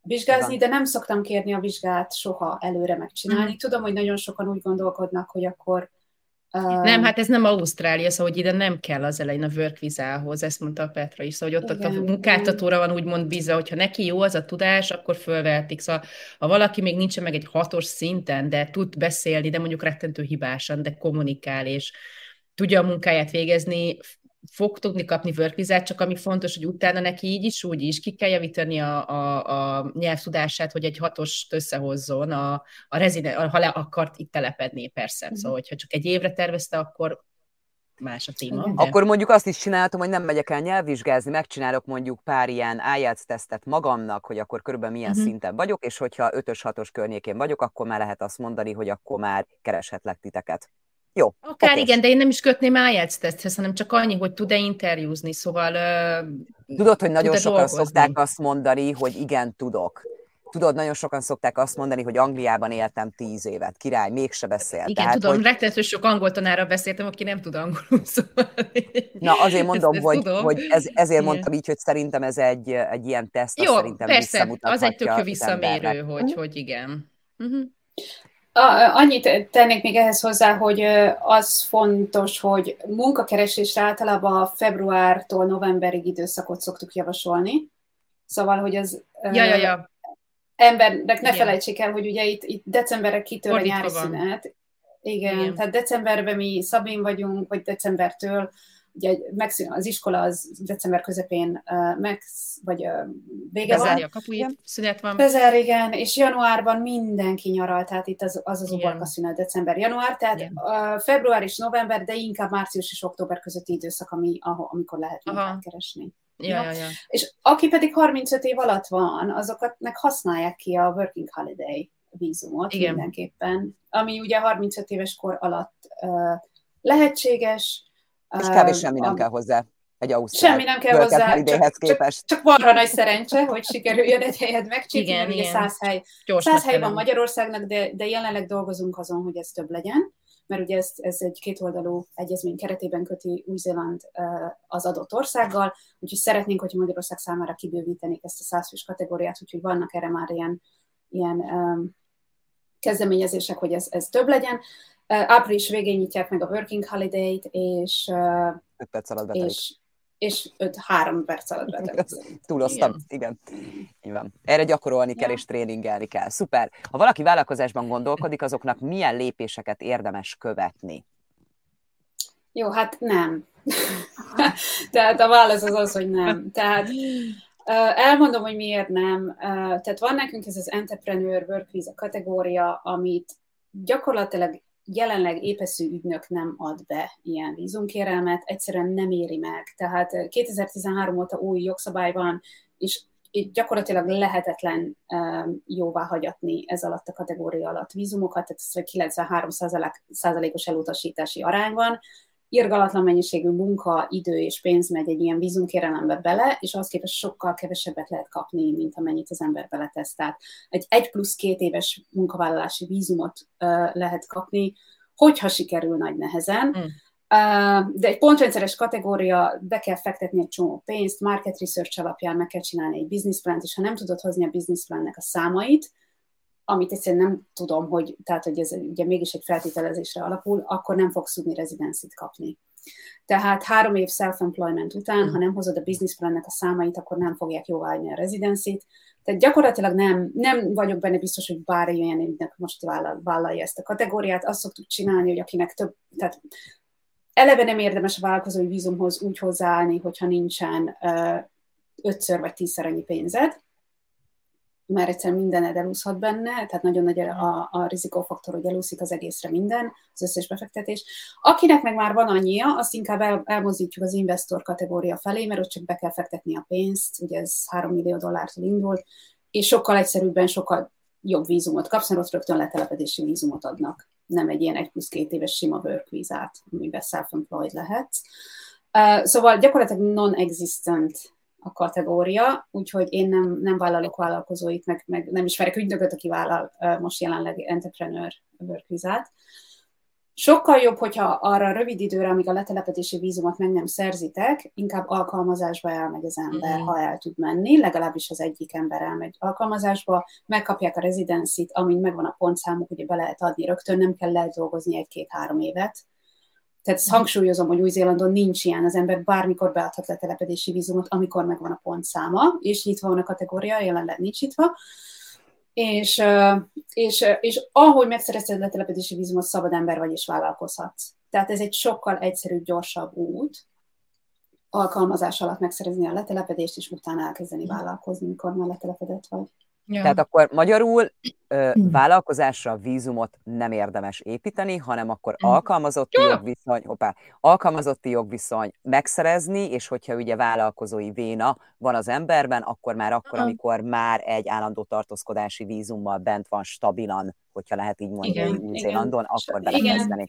vizsgázni, de nem szoktam kérni a vizsgát soha előre megcsinálni. Mm. Tudom, hogy nagyon sokan úgy gondolkodnak, hogy akkor nem, hát ez nem Ausztrália, szóval hogy ide nem kell az elején a work vizához, ezt mondta a Petra is, szóval hogy ott, igen, ott a munkáltatóra van úgymond bízva, hogyha neki jó az a tudás, akkor fölvehetik. Szóval ha valaki még nincsen meg egy hatos szinten, de tud beszélni, de mondjuk rettentő hibásan, de kommunikál, és tudja a munkáját végezni, fog tudni kapni workvizát, csak ami fontos, hogy utána neki így is, úgy is ki kell javítani a, a, a nyelvtudását, hogy egy hatost összehozzon, a, a reziden, ha le akart itt telepedni, persze. Mm-hmm. Szóval, hogyha csak egy évre tervezte, akkor más a téma. De... Akkor mondjuk azt is csinálhatom, hogy nem megyek el nyelvvizsgázni, megcsinálok mondjuk pár ilyen IELTS tesztet magamnak, hogy akkor körülbelül milyen uh-huh. szinten vagyok, és hogyha 5-6-os környékén vagyok, akkor már lehet azt mondani, hogy akkor már kereshetlek titeket. Jó. Akár okos. igen, de én nem is kötném IELTS teszthez, hanem csak annyi, hogy tud-e interjúzni, szóval... Tudod, hogy nagyon sokan dolgozni. szokták azt mondani, hogy igen, tudok. tudod, nagyon sokan szokták azt mondani, hogy Angliában éltem tíz évet, király, mégse beszél. Igen, Tehát, tudom, hogy... rettenetesen sok angol tanára beszéltem, aki nem tud angolul *laughs* szóval. Na, azért mondom, ezt, ezt hogy, tudom. hogy ez, ezért Igen. mondtam így, hogy szerintem ez egy, egy ilyen teszt, Jó, szerintem persze, az egy tök visszamérő, hogy, uh-huh. hogy igen. Uh-huh. A, annyit tennék még ehhez hozzá, hogy az fontos, hogy munkakeresésre általában februártól novemberig időszakot szoktuk javasolni. Szóval, hogy az ja, ja, ja. embernek ne Igen. felejtsék el, hogy ugye itt, itt decemberre kitör a nyári szünet. Igen, Igen, tehát decemberben mi Szabin vagyunk, vagy decembertől ugye megszűn, az iskola az december közepén uh, meg, vagy uh, vége Bezárja a kapuit, szünet van. Bezár, igen, és januárban mindenki nyaral, tehát itt az az, az uborka szünet, december-január, tehát uh, február és november, de inkább március és október közötti időszak, ami, ahol, amikor lehet munkát keresni. Ja, ja, ja. És aki pedig 35 év alatt van, azokat meg használják ki a Working Holiday vízumot Igen. mindenképpen, ami ugye 35 éves kor alatt uh, lehetséges, és kb. semmi nem kell hozzá egy ausztrál Semmi nem kell hozzá, csak, képest. csak, csak van nagy szerencse, hogy sikerüljön egy helyet megcsinálni, igen, ugye száz hely, száz hely van Magyarországnak, de, de jelenleg dolgozunk azon, hogy ez több legyen, mert ugye ez, ez egy kétoldalú egyezmény keretében köti Új-Zéland az adott országgal, úgyhogy szeretnénk, hogy Magyarország számára kibővítenék ezt a százfős kategóriát, úgyhogy vannak erre már ilyen, ilyen um, kezdeményezések, hogy ez, ez több legyen. Április végén nyitják meg a Working Holiday-t, és... 5 perc alatt betelik. És, és 5-3 perc alatt *laughs* betelik. Túloztam, igen. igen. Erre gyakorolni kell, ja. és tréningelni kell. Szuper. Ha valaki vállalkozásban gondolkodik, azoknak milyen lépéseket érdemes követni? Jó, hát nem. *laughs* Tehát a válasz az az, hogy nem. Tehát elmondom, hogy miért nem. Tehát van nekünk ez az Entrepreneur Work Visa kategória, amit gyakorlatilag jelenleg épeszű ügynök nem ad be ilyen vízunkérelmet, egyszerűen nem éri meg. Tehát 2013 óta új jogszabály van, és gyakorlatilag lehetetlen jóvá hagyatni ez alatt a kategória alatt vízumokat, tehát ez 93 százalékos elutasítási arány van, irgalatlan mennyiségű munka, idő és pénz megy egy ilyen vízumkérelembe bele, és az képest sokkal kevesebbet lehet kapni, mint amennyit az ember beletesz. Tehát egy egy plusz két éves munkavállalási vízumot uh, lehet kapni, hogyha sikerül nagy nehezen. Mm. Uh, de egy pontrendszeres kategória, be kell fektetni egy csomó pénzt, market research alapján meg kell csinálni egy business plan és ha nem tudod hozni a business plannek a számait, amit egyszerűen nem tudom, hogy, tehát, hogy ez ugye mégis egy feltételezésre alapul, akkor nem fogsz tudni rezidenszit kapni. Tehát három év self-employment után, ha nem hozod a business plannek a számait, akkor nem fogják jóváhagyni a rezidenszit. Tehát gyakorlatilag nem, nem vagyok benne biztos, hogy bár ilyen ügynek most vállal, vállalja ezt a kategóriát. Azt szoktuk csinálni, hogy akinek több, tehát eleve nem érdemes a vállalkozói vízumhoz úgy hozzáállni, hogyha nincsen ötször vagy tízszer annyi pénzed, mert egyszerűen mindened elúszhat benne, tehát nagyon nagy a, a rizikófaktor, hogy elúszik az egészre minden, az összes befektetés. Akinek meg már van annyia, azt inkább el, elmozdítjuk az investor kategória felé, mert ott csak be kell fektetni a pénzt, ugye ez 3 millió dollártól indult, és sokkal egyszerűbben, sokkal jobb vízumot kapsz, mert ott rögtön letelepedési vízumot adnak, nem egy ilyen egy plusz két éves sima work vízát, amiben self-employed lehetsz. Uh, szóval gyakorlatilag non-existent a kategória, úgyhogy én nem, nem vállalok vállalkozóit, meg, meg nem ismerek ügynököt, aki vállal most jelenleg entrepreneur workvizát. Sokkal jobb, hogyha arra rövid időre, amíg a letelepedési vízumot meg nem szerzitek, inkább alkalmazásba elmegy az ember, mm-hmm. ha el tud menni, legalábbis az egyik ember elmegy alkalmazásba, megkapják a rezidencit, amint megvan a pontszámuk, ugye be lehet adni rögtön, nem kell lehet dolgozni egy-két-három évet, tehát ezt hangsúlyozom, hogy Új-Zélandon nincs ilyen, az ember bármikor beadhat letelepedési vízumot, amikor megvan a pontszáma, és nyitva van a kategória, jelenleg nincs nyitva. És, és, és ahogy megszerezted a letelepedési vízumot, szabad ember vagy és vállalkozhatsz. Tehát ez egy sokkal egyszerűbb, gyorsabb út, alkalmazás alatt megszerezni a letelepedést, és utána elkezdeni vállalkozni, mikor már letelepedett vagy. Ja. Tehát akkor magyarul ö, hm. vállalkozásra vízumot nem érdemes építeni, hanem akkor hm. alkalmazotti ja. jogviszony, hoppá, alkalmazotti jogviszony megszerezni, és hogyha ugye vállalkozói véna van az emberben, akkor már akkor, amikor már egy állandó tartózkodási vízummal bent van stabilan, hogyha lehet így mondani Új-Zélandon, akkor belekezdeni.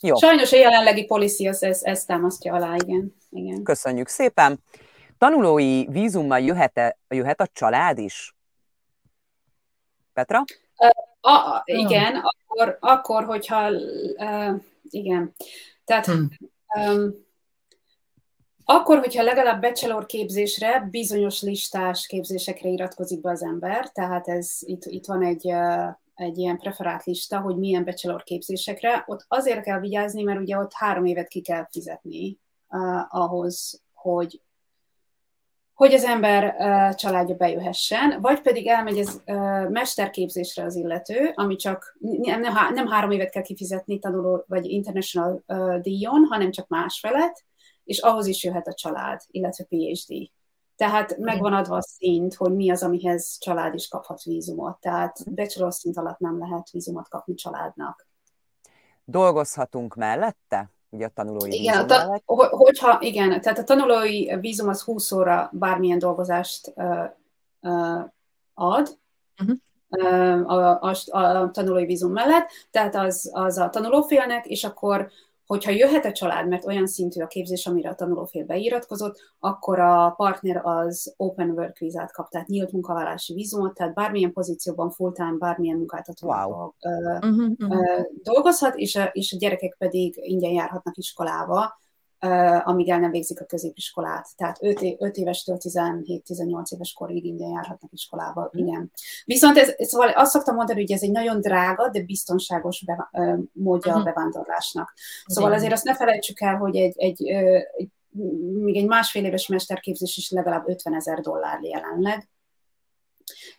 Jó. Sajnos a jelenlegi policy az ezt, ezt támasztja alá, igen. igen. Köszönjük szépen. Tanulói vízummal jöhet, jöhet a család is? Petra? A, a, igen, oh. akkor, akkor, hogyha uh, igen, tehát hmm. um, akkor, hogyha legalább bachelor képzésre, bizonyos listás képzésekre iratkozik be az ember, tehát ez itt, itt van egy, egy ilyen preferált lista, hogy milyen bachelor képzésekre, ott azért kell vigyázni, mert ugye ott három évet ki kell fizetni uh, ahhoz, hogy hogy az ember családja bejöhessen, vagy pedig elmegy uh, mesterképzésre az illető, ami csak nem, három évet kell kifizetni tanuló vagy international díjon, hanem csak másfelet, és ahhoz is jöhet a család, illetve PhD. Tehát megvan adva a szint, hogy mi az, amihez család is kaphat vízumot. Tehát bachelor szint alatt nem lehet vízumot kapni családnak. Dolgozhatunk mellette? Ugye a tanulói igen, vízum a ta- hogyha, igen, tehát a tanulói vízum az 20 óra bármilyen dolgozást uh, uh, ad, uh-huh. a, a, a tanulói vízum mellett, tehát az, az a tanulófélnek, és akkor hogyha jöhet a család, mert olyan szintű a képzés, amire a tanulófél beiratkozott, akkor a partner az open work vízát kap, tehát nyílt munkavállalási vízumot, tehát bármilyen pozícióban full-time, bármilyen munkáltató wow. uh-huh, uh-huh. dolgozhat, és a, és a gyerekek pedig ingyen járhatnak iskolába, uh, amíg el nem végzik a középiskolát. Tehát 5, é- 5 évestől 17-18 éves korig ingyen járhatnak iskolába, mm. igen. Viszont ez, szóval azt szoktam mondani, hogy ez egy nagyon drága, de biztonságos be, módja a bevándorlásnak. Szóval azért azt ne felejtsük el, hogy egy, egy, egy még egy másfél éves mesterképzés is legalább 50 ezer dollár jelenleg,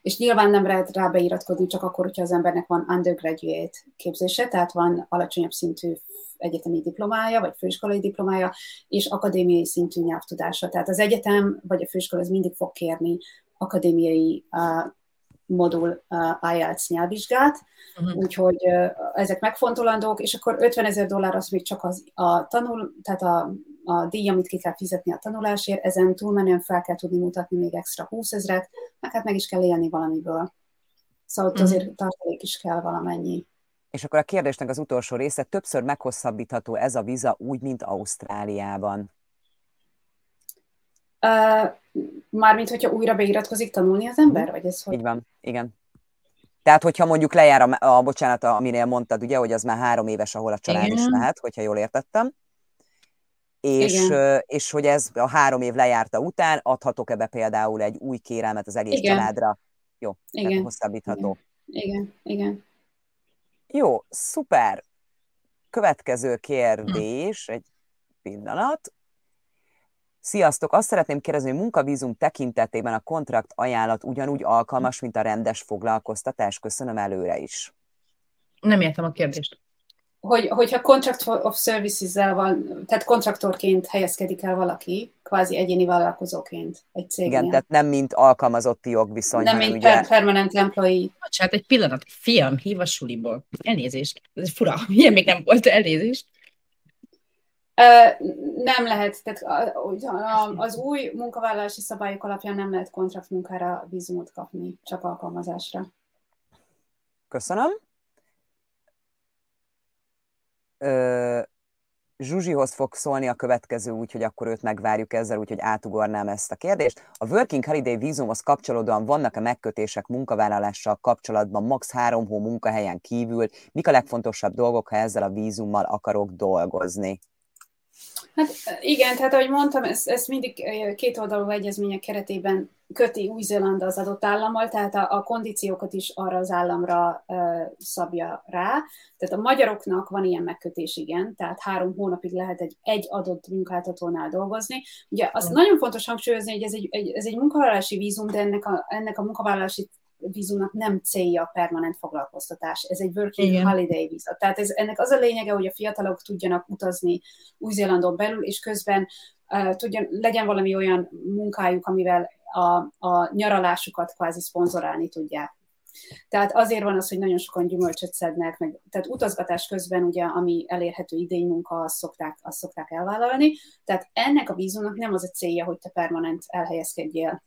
és nyilván nem lehet rá beiratkozni csak akkor, hogyha az embernek van undergraduate képzése, tehát van alacsonyabb szintű egyetemi diplomája, vagy főiskolai diplomája, és akadémiai szintű nyelvtudása. Tehát az egyetem vagy a főiskola az mindig fog kérni akadémiai uh, modul uh, IELTS nyelvvizsgát, uh-huh. úgyhogy uh, ezek megfontolandók, és akkor 50 ezer dollár az még csak az, a tanul, tehát a, a díj, amit ki kell fizetni a tanulásért, ezen túlmenően fel kell tudni mutatni még extra 20 ezeret, meg hát meg is kell élni valamiből. Szóval uh-huh. azért tartalék is kell valamennyi. És akkor a kérdésnek az utolsó része, többször meghosszabbítható ez a víza úgy, mint Ausztráliában? Uh, mármint, hogyha újra beiratkozik tanulni az ember? Mhm. Vagy ez hogy... Így van, igen. Tehát, hogyha mondjuk lejár a, a bocsánat, aminél mondtad, ugye, hogy az már három éves, ahol a család igen. is mehet, hogyha jól értettem. És, igen. és hogy ez a három év lejárta után adhatok ebbe például egy új kérelmet az egész igen. családra? Jó, igen. hosszabbítható. Igen, igen. igen. Jó, szuper. Következő kérdés, egy pillanat. Sziasztok! Azt szeretném kérdezni, hogy munkavízum tekintetében a kontrakt ajánlat ugyanúgy alkalmas, mint a rendes foglalkoztatás? Köszönöm előre is. Nem értem a kérdést hogy, hogyha contract of services-zel van, tehát kontraktorként helyezkedik el valaki, kvázi egyéni vállalkozóként egy cégnél. Igen, tehát nem mint alkalmazotti jogviszony. Nem mint ugye... permanent employee. Hát egy pillanat, fiam, hív a suliból. Elnézést. Ez fura, *laughs* ilyen még nem volt elnézést. Uh, nem lehet, tehát az új munkavállalási szabályok alapján nem lehet kontraktmunkára vízumot kapni, csak alkalmazásra. Köszönöm. Zsuzsihoz fog szólni a következő, úgyhogy akkor őt megvárjuk ezzel, úgyhogy átugornám ezt a kérdést. A Working Holiday vízumhoz kapcsolódóan vannak-e megkötések munkavállalással kapcsolatban max. három hó munkahelyen kívül? Mik a legfontosabb dolgok, ha ezzel a vízummal akarok dolgozni? Hát igen, tehát ahogy mondtam, ezt, ezt mindig két oldalú egyezmények keretében köti Új-Zéland az adott állammal, tehát a, a kondíciókat is arra az államra uh, szabja rá. Tehát a magyaroknak van ilyen megkötés, igen, tehát három hónapig lehet egy, egy adott munkáltatónál dolgozni. Ugye az mm. nagyon fontos hangsúlyozni, hogy ez egy, egy, ez egy munkavállalási vízum, de ennek a, ennek a munkavállalási vízumnak nem célja a permanent foglalkoztatás. Ez egy working Igen. holiday víza. Tehát ez, ennek az a lényege, hogy a fiatalok tudjanak utazni Új-Zélandon belül, és közben uh, tudjan, legyen valami olyan munkájuk, amivel a, a nyaralásukat kvázi szponzorálni tudják. Tehát azért van az, hogy nagyon sokan gyümölcsöt szednek, meg, tehát utazgatás közben ugye, ami elérhető idény munka, azt szokták, azt szokták elvállalni. Tehát ennek a vízumnak nem az a célja, hogy te permanent elhelyezkedjél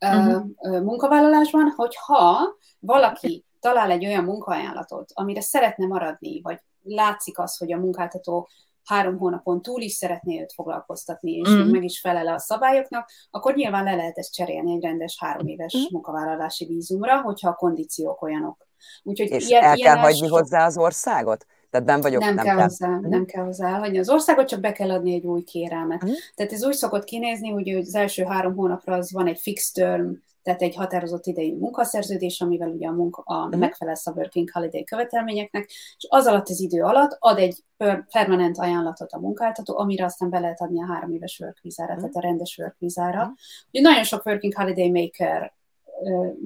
uh-huh. munkavállalásban, hogyha valaki talál egy olyan munkaajánlatot, amire szeretne maradni, vagy látszik az, hogy a munkáltató három hónapon túl is szeretné őt foglalkoztatni, és mm. meg is felele a szabályoknak, akkor nyilván le lehet ezt cserélni egy rendes három éves mm. munkavállalási vízumra, hogyha a kondíciók olyanok. Úgyhogy és ilyen, el ilyen kell hagyni so... hozzá az országot? Tehát nem vagyok, nem, nem kell, hozzá, mm. nem kell hozzá elhagyni az országot, csak be kell adni egy új kérelmet. Mm. Tehát ez úgy szokott kinézni, hogy az első három hónapra az van egy fix term, tehát egy határozott idejű munkaszerződés, amivel ugye a, munka, a uh-huh. megfelelsz a working holiday követelményeknek, és az alatt az idő alatt ad egy permanent ajánlatot a munkáltató, amire aztán be lehet adni a három éves work vízára, uh-huh. tehát a rendes work vízára. Uh-huh. Ugye nagyon sok working holiday maker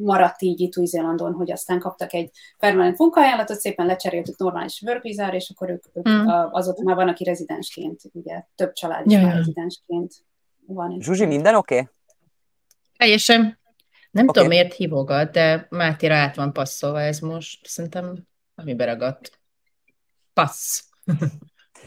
maradt így itt Új-Zélandon, hogy aztán kaptak egy permanent munkaajánlatot, szépen lecseréltük normális workvízára, és akkor ők, ők mm. azóta már van, aki rezidensként, ugye több család is ja, már rezidensként van. Zsuzsi, minden oké? Okay? Teljesen. Nem okay. tudom, miért hívogat, de Mátéra át van passzolva ez most. Szerintem ami beragadt. Passz. *laughs*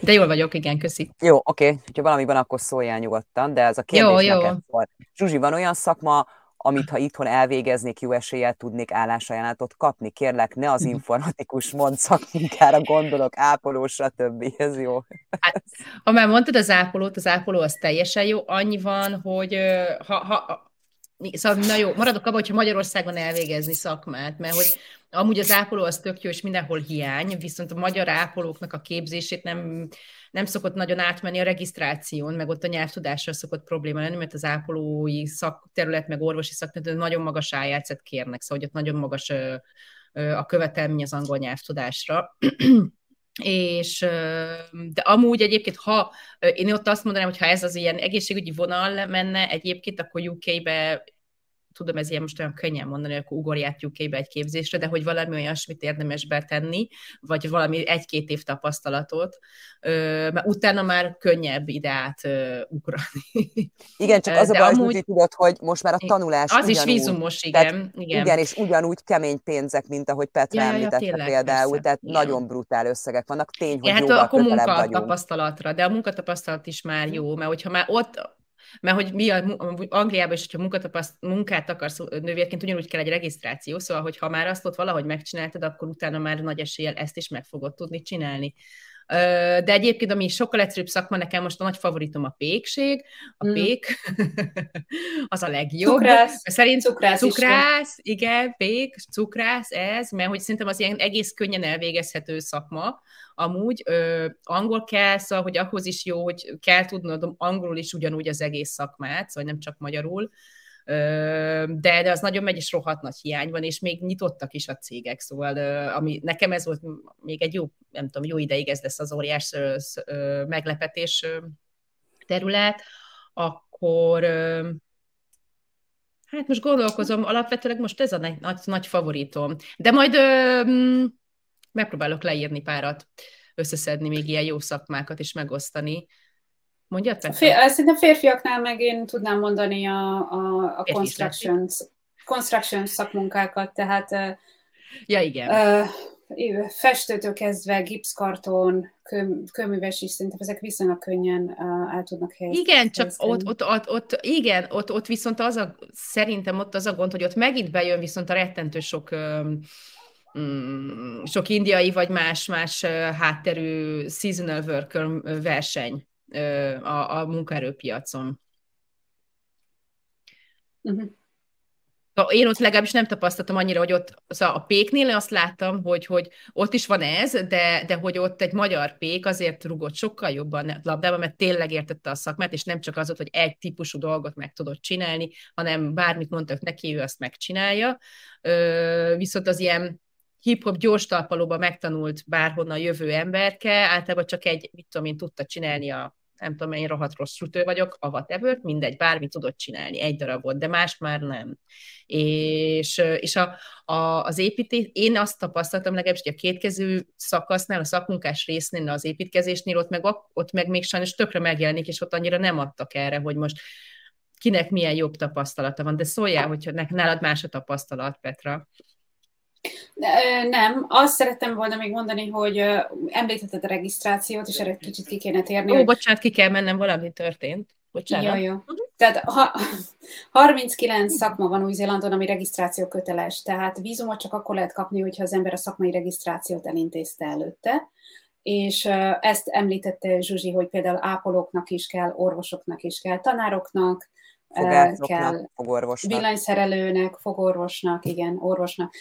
De jól vagyok, igen, köszi. Jó, oké, okay. ha valami van, akkor szóljál nyugodtan, de ez a kérdés jó, neked jó. Zsuzsi, van olyan szakma, amit ha itthon elvégeznék, jó eséllyel tudnék állásajánlatot kapni. Kérlek, ne az informatikus mond szakmunkára gondolok, ápoló, stb. Ez jó. Hát, ha már mondtad az ápolót, az ápoló az teljesen jó. Annyi van, hogy ha, ha Szóval, na jó, maradok abban, hogyha Magyarországon elvégezni szakmát, mert hogy amúgy az ápoló az tök jó, és mindenhol hiány, viszont a magyar ápolóknak a képzését nem, nem szokott nagyon átmenni a regisztráción, meg ott a nyelvtudással szokott probléma lenni, mert az ápolói szakterület, meg orvosi szakterület nagyon magas ájátszet kérnek, szóval hogy ott nagyon magas a követelmény az angol nyelvtudásra. *clears throat* és de amúgy egyébként, ha én ott azt mondanám, hogy ha ez az ilyen egészségügyi vonal menne egyébként, akkor UK-be tudom, ez ilyen most olyan könnyen mondani, hogy akkor ugorját UK-be egy képzésre, de hogy valami olyasmit érdemes betenni, vagy valami egy-két év tapasztalatot, mert utána már könnyebb ide át ugrani. Igen, csak az de a baj, amúgy... hogy tudod, hogy most már a tanulás Az ugyanúgy, is vízumos, igen. Tehát, igen. igen. és ugyanúgy kemény pénzek, mint ahogy Petra ja, említette ja, tényleg, például, persze. tehát igen. nagyon brutál összegek vannak. Tény, hogy ja, hát akkor munkatapasztalatra, de a munkatapasztalat is már jó, mert hogyha már ott mert hogy mi a, Angliában is, hogyha munkatapaszt, munkát akarsz nővérként, ugyanúgy kell egy regisztráció, szóval, hogy ha már azt ott valahogy megcsináltad, akkor utána már nagy eséllyel ezt is meg fogod tudni csinálni. De egyébként, ami sokkal egyszerűbb szakma, nekem most a nagy favoritom a pékség. A mm. pék *laughs* az a legjobb. Cukrász. Szerint cukrász, cukrász igen, pék, cukrász, ez, mert hogy szerintem az ilyen egész könnyen elvégezhető szakma. Amúgy ö, angol kell, szóval, hogy ahhoz is jó, hogy kell tudnod angolul is ugyanúgy az egész szakmát, szóval nem csak magyarul de, de az nagyon megy, és rohadt nagy hiány van, és még nyitottak is a cégek, szóval ami nekem ez volt még egy jó, nem tudom, jó ideig ez lesz az óriás meglepetés terület, akkor hát most gondolkozom, alapvetőleg most ez a nagy, nagy, favoritom, de majd ö, megpróbálok leírni párat, összeszedni még ilyen jó szakmákat és megosztani, Mondja, Fér, szerintem férfiaknál meg én tudnám mondani a, a, a construction, construction szakmunkákat, tehát ja, igen. Uh, festőtől kezdve, gipszkarton, köm, köműves is, szerintem ezek viszonylag könnyen uh, el tudnak helyezni. Igen, csak ott, ott, ott, ott, igen, ott, ott viszont az a, szerintem ott az a gond, hogy ott megint bejön viszont a rettentő sok um, sok indiai vagy más-más hátterű seasonal worker verseny a, a munkaerőpiacon. Uh-huh. Én ott legalábbis nem tapasztaltam annyira, hogy ott szóval a péknél azt láttam, hogy, hogy ott is van ez, de, de hogy ott egy magyar pék azért rugott sokkal jobban labdába, mert tényleg értette a szakmát, és nem csak az, hogy egy típusú dolgot meg tudott csinálni, hanem bármit mondtak neki, ő azt megcsinálja. Viszont az ilyen hip-hop gyors talpalóba megtanult bárhonnan jövő emberke, általában csak egy, mit tudom én, tudta csinálni a nem tudom, én rohadt rossz sütő vagyok, a whatever, mindegy, bármit tudott csinálni, egy darabot, de más már nem. És, és a, a, az építés, én azt tapasztaltam legalábbis, hogy a kétkezű szakasznál, a szakmunkás résznél, az építkezésnél, ott meg, ott meg még sajnos tökre megjelenik, és ott annyira nem adtak erre, hogy most kinek milyen jobb tapasztalata van, de szóljál, hogyha nálad más a tapasztalat, Petra. Nem, azt szerettem volna még mondani, hogy említetted a regisztrációt, és erre kicsit ki kéne térni. Ó, hogy... bocsánat, ki kell mennem, valami történt. Bocsánat. Jó, jó. Tehát ha, 39 szakma van Új-Zélandon, ami regisztráció köteles, tehát vízumot csak akkor lehet kapni, hogyha az ember a szakmai regisztrációt elintézte előtte. és ezt említette Zsuzsi, hogy például ápolóknak is kell, orvosoknak is kell, tanároknak, kell, fogorvosnak. villanyszerelőnek, fogorvosnak, igen, orvosnak.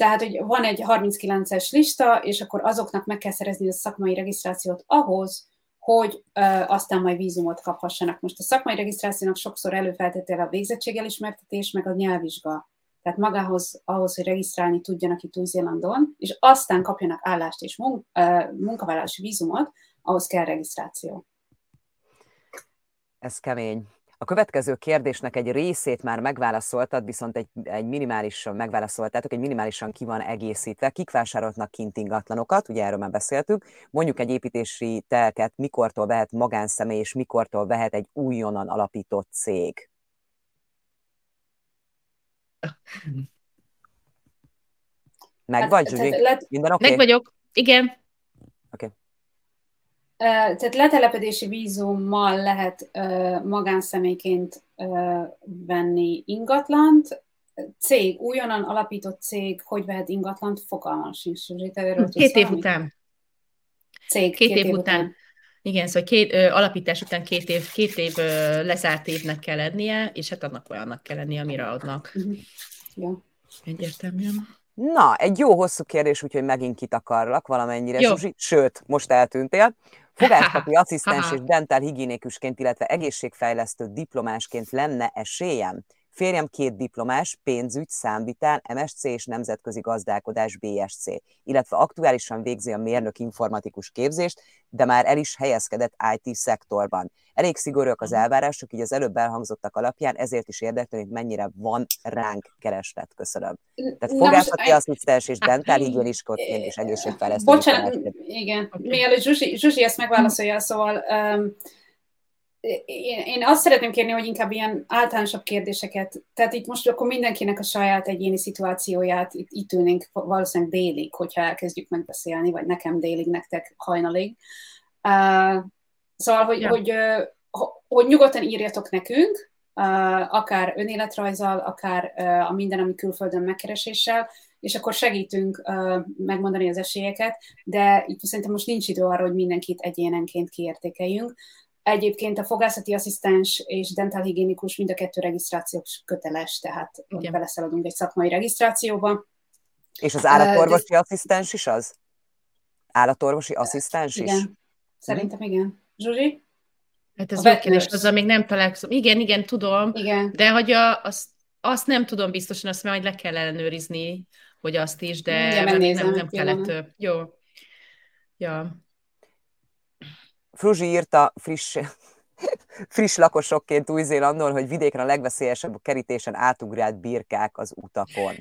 Tehát, hogy van egy 39-es lista, és akkor azoknak meg kell szerezni a szakmai regisztrációt ahhoz, hogy ö, aztán majd vízumot kaphassanak. Most a szakmai regisztrációnak sokszor előfeltétele a végzettségelismertetés, meg a nyelvvizsga. Tehát magához, ahhoz, hogy regisztrálni tudjanak itt Új-Zélandon, és aztán kapjanak állást és mun- ö, munkavállalási vízumot, ahhoz kell regisztráció. Ez kemény. A következő kérdésnek egy részét már megválaszoltad, viszont egy, egy minimálisan megválaszoltátok, egy minimálisan ki van egészítve. Kik vásároltnak kint ingatlanokat, ugye erről már beszéltünk. Mondjuk egy építési telket mikortól vehet magánszemély, és mikortól vehet egy újonnan alapított cég? Meg hát, vagy, Zsuzsi? Minden oké? Okay? Meg vagyok, igen. Oké. Okay. Tehát letelepedési vízummal lehet magánszemélyként venni ingatlant, cég, újonnan alapított cég, hogy vehet ingatlant, fogalmam sincs. Két év után. Cég, két, két év, év után. után. Igen, szóval két, ö, alapítás után két év, két év ö, lezárt évnek kell lennie, és hát annak olyannak kell lennie, amire adnak. Uh-huh. Ja. Egyértelműen. Na, egy jó hosszú kérdés, úgyhogy megint kitakarlak valamennyire, jó. Zsuzsi, sőt, most eltűntél. Fogászati *laughs* asszisztens és dentál higiénikusként, illetve egészségfejlesztő diplomásként lenne esélyem Férjem két diplomás, pénzügy, számvitál, MSC és nemzetközi gazdálkodás BSC, illetve aktuálisan végzi a mérnök informatikus képzést, de már el is helyezkedett IT szektorban. Elég szigorúak az elvárások, így az előbb elhangzottak alapján, ezért is érdekel, hogy mennyire van ránk kereslet. Köszönöm. Tehát fogászati asszisztens és dentálhigiéniskotként és egészségfejlesztő. Bocsánat, igen. Mielőtt Zsuzsi, Zsuzsi ezt megválaszolja, szóval um, én, én azt szeretném kérni, hogy inkább ilyen általánosabb kérdéseket, tehát itt most akkor mindenkinek a saját egyéni szituációját, itt, itt ülnénk valószínűleg délig, hogyha elkezdjük megbeszélni, vagy nekem délig, nektek hajnalig. Uh, szóval, hogy, ja. hogy, uh, hogy nyugodtan írjatok nekünk, uh, akár önéletrajzal, akár uh, a minden, ami külföldön megkereséssel, és akkor segítünk uh, megmondani az esélyeket, de itt szerintem most nincs idő arra, hogy mindenkit egyénenként kiértékeljünk. Egyébként a fogászati asszisztens és dentálhigiénikus mind a kettő regisztrációs köteles, tehát Igen. beleszaladunk egy szakmai regisztrációba. És az állatorvosi uh, asszisztens is az? Állatorvosi asszisztens igen. is? Igen, szerintem igen. Zsuzsi? Hát ez jó kérdés, azzal még nem találkozom. Igen, igen, tudom, igen. de hogy a, azt, azt nem tudom biztosan, azt majd le kell ellenőrizni, hogy azt is, de igen, nem, nem kellett. Jó. Ja. Fruzsi írta friss, *laughs* friss lakosokként Új-Zélandon, hogy vidéken a legveszélyesebb a kerítésen átugrált birkák az utakon.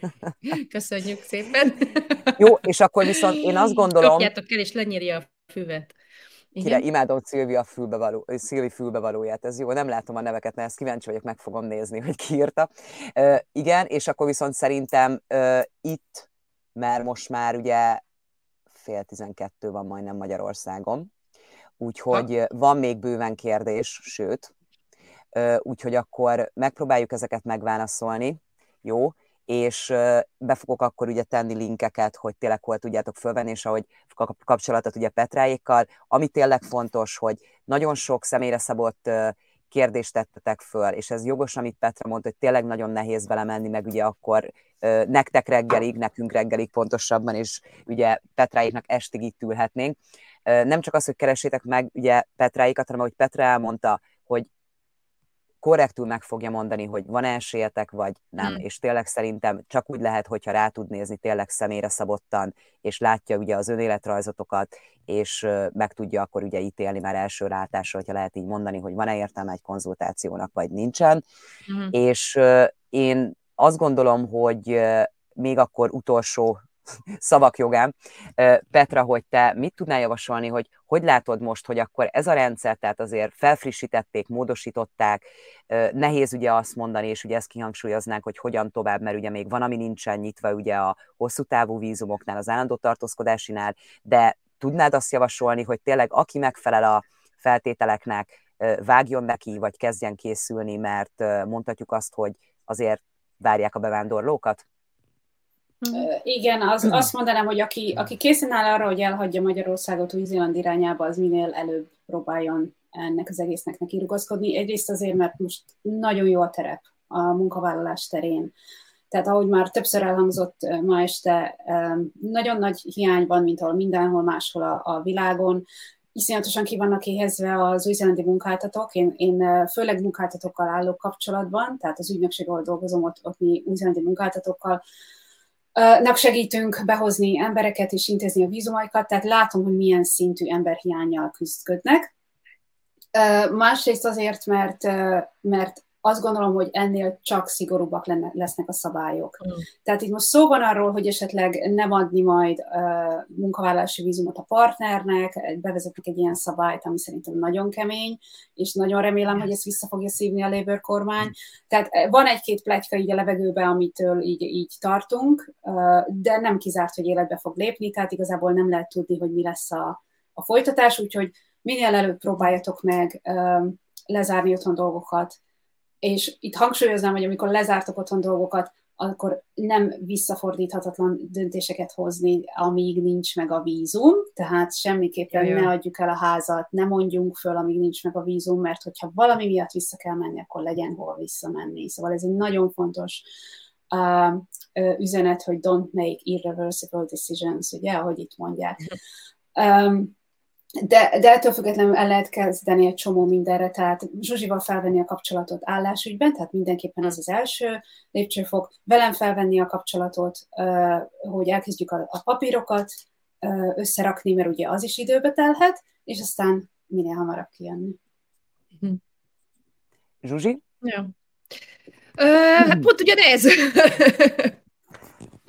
*laughs* Köszönjük szépen. *laughs* Jó, és akkor viszont én azt gondolom... Kapjátok el, és lenyírja a füvet. Igen? Kire imádom Szilvia fülbevaló, Szilvi fülbevalóját, ez jó, nem látom a neveket, mert ezt kíváncsi vagyok, meg fogom nézni, hogy ki írta. Uh, igen, és akkor viszont szerintem uh, itt, mert most már ugye fél tizenkettő van majdnem Magyarországon, úgyhogy ha. van még bőven kérdés, sőt, úgyhogy akkor megpróbáljuk ezeket megválaszolni, jó? és be fogok akkor ugye tenni linkeket, hogy tényleg hol tudjátok fölvenni, és ahogy kapcsolatot ugye Petráékkal, ami tényleg fontos, hogy nagyon sok személyre szabott kérdést tettetek föl, és ez jogos, amit Petra mondta, hogy tényleg nagyon nehéz vele menni, meg ugye akkor nektek reggelig, nekünk reggelig pontosabban, és ugye Petráéknak estig itt ülhetnénk nem csak az, hogy keresétek meg ugye Petráikat, hanem ahogy Petra elmondta, hogy korrektül meg fogja mondani, hogy van esélyetek, vagy nem. Hmm. És tényleg szerintem csak úgy lehet, hogyha rá tud nézni tényleg személyre szabottan, és látja ugye az önéletrajzotokat, és meg tudja akkor ugye ítélni már első látásra, hogyha lehet így mondani, hogy van-e értelme egy konzultációnak, vagy nincsen. Hmm. És én azt gondolom, hogy még akkor utolsó szavak jogán. Petra, hogy te mit tudnál javasolni, hogy hogy látod most, hogy akkor ez a rendszer, tehát azért felfrissítették, módosították, nehéz ugye azt mondani, és ugye ezt kihangsúlyoznánk, hogy hogyan tovább, mert ugye még van, ami nincsen nyitva ugye a hosszú távú vízumoknál, az állandó tartózkodásinál, de tudnád azt javasolni, hogy tényleg aki megfelel a feltételeknek, vágjon neki, vagy kezdjen készülni, mert mondhatjuk azt, hogy azért várják a bevándorlókat? Igen, az, azt mondanám, hogy aki, aki készen áll arra, hogy elhagyja Magyarországot Új-Zéland irányába, az minél előbb próbáljon ennek az egésznek neki rugaszkodni. Egyrészt azért, mert most nagyon jó a terep a munkavállalás terén. Tehát ahogy már többször elhangzott ma este, nagyon nagy hiány van, mint ahol mindenhol máshol a, a világon. Iszonyatosan ki vannak éhezve az új-zélandi munkáltatók. Én, én főleg munkáltatókkal állok kapcsolatban, tehát az ügynökség, ahol dolgozom, ott, ott mi új-zélandi munkáltatókkal nak segítünk behozni embereket és intézni a vízumaikat, tehát látom, hogy milyen szintű emberhiányjal küzdködnek. Másrészt azért, mert, mert azt gondolom, hogy ennél csak szigorúbbak lenne, lesznek a szabályok. Mm. Tehát itt most szó van arról, hogy esetleg nem adni majd uh, munkavállalási vízumot a partnernek, bevezetnek egy ilyen szabályt, ami szerintem nagyon kemény, és nagyon remélem, hogy ezt vissza fogja szívni a Labour kormány. Tehát van egy-két pletyka így a levegőbe, amitől így, így tartunk, uh, de nem kizárt, hogy életbe fog lépni, tehát igazából nem lehet tudni, hogy mi lesz a, a folytatás, úgyhogy minél előbb próbáljatok meg uh, lezárni otthon dolgokat, és itt hangsúlyoznám, hogy amikor lezártok otthon dolgokat, akkor nem visszafordíthatatlan döntéseket hozni, amíg nincs meg a vízum, tehát semmiképpen Jaj. ne adjuk el a házat, ne mondjunk föl, amíg nincs meg a vízum, mert hogyha valami miatt vissza kell menni, akkor legyen hol visszamenni. Szóval ez egy nagyon fontos uh, üzenet, hogy don't make irreversible decisions, ugye, ahogy itt mondják. Um, de, de ettől függetlenül el lehet kezdeni egy csomó mindenre, tehát Zsuzsival felvenni a kapcsolatot állásügyben, tehát mindenképpen ez az első lépcsőfok, velem felvenni a kapcsolatot, hogy elkezdjük a, a papírokat összerakni, mert ugye az is időbe telhet, és aztán minél hamarabb kijönni. Mhm. Zsuzsi? Ja. Ö, hát pont ugyanez.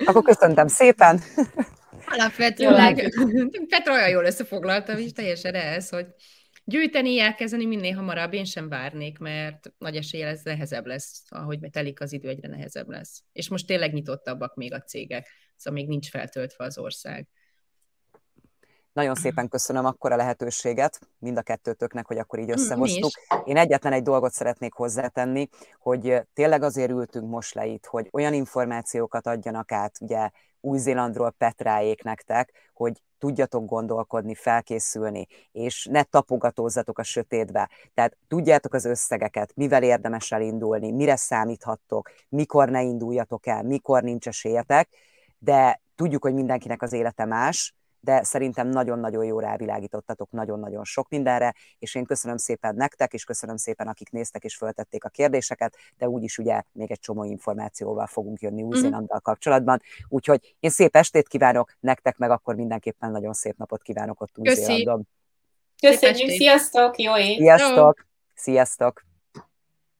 Akkor köszöntem szépen. *laughs* Alapvetőleg *laughs* Petra olyan jól összefoglalta, és teljesen ez, hogy gyűjteni, elkezdeni minél hamarabb, én sem várnék, mert nagy esélye ez nehezebb lesz, ahogy telik az idő, egyre nehezebb lesz. És most tényleg nyitottabbak még a cégek, szóval még nincs feltöltve az ország. Nagyon szépen köszönöm akkor a lehetőséget mind a kettőtöknek, hogy akkor így összehoztuk. Én egyetlen egy dolgot szeretnék hozzátenni, hogy tényleg azért ültünk most le itt, hogy olyan információkat adjanak át, ugye új-Zélandról Petráék nektek, hogy tudjatok gondolkodni, felkészülni, és ne tapogatózzatok a sötétbe. Tehát tudjátok az összegeket, mivel érdemes elindulni, mire számíthattok, mikor ne induljatok el, mikor nincs esélyetek, de tudjuk, hogy mindenkinek az élete más, de szerintem nagyon-nagyon jó rávilágítottatok nagyon-nagyon sok mindenre, és én köszönöm szépen nektek, és köszönöm szépen, akik néztek és föltették a kérdéseket, de úgyis ugye még egy csomó információval fogunk jönni Új-Zélanddal mhm. kapcsolatban. Úgyhogy én szép estét kívánok, nektek meg akkor mindenképpen nagyon szép napot kívánok ott Új-Zélandon. Köszönjük, sziasztok, jó Sziasztok, sziasztok.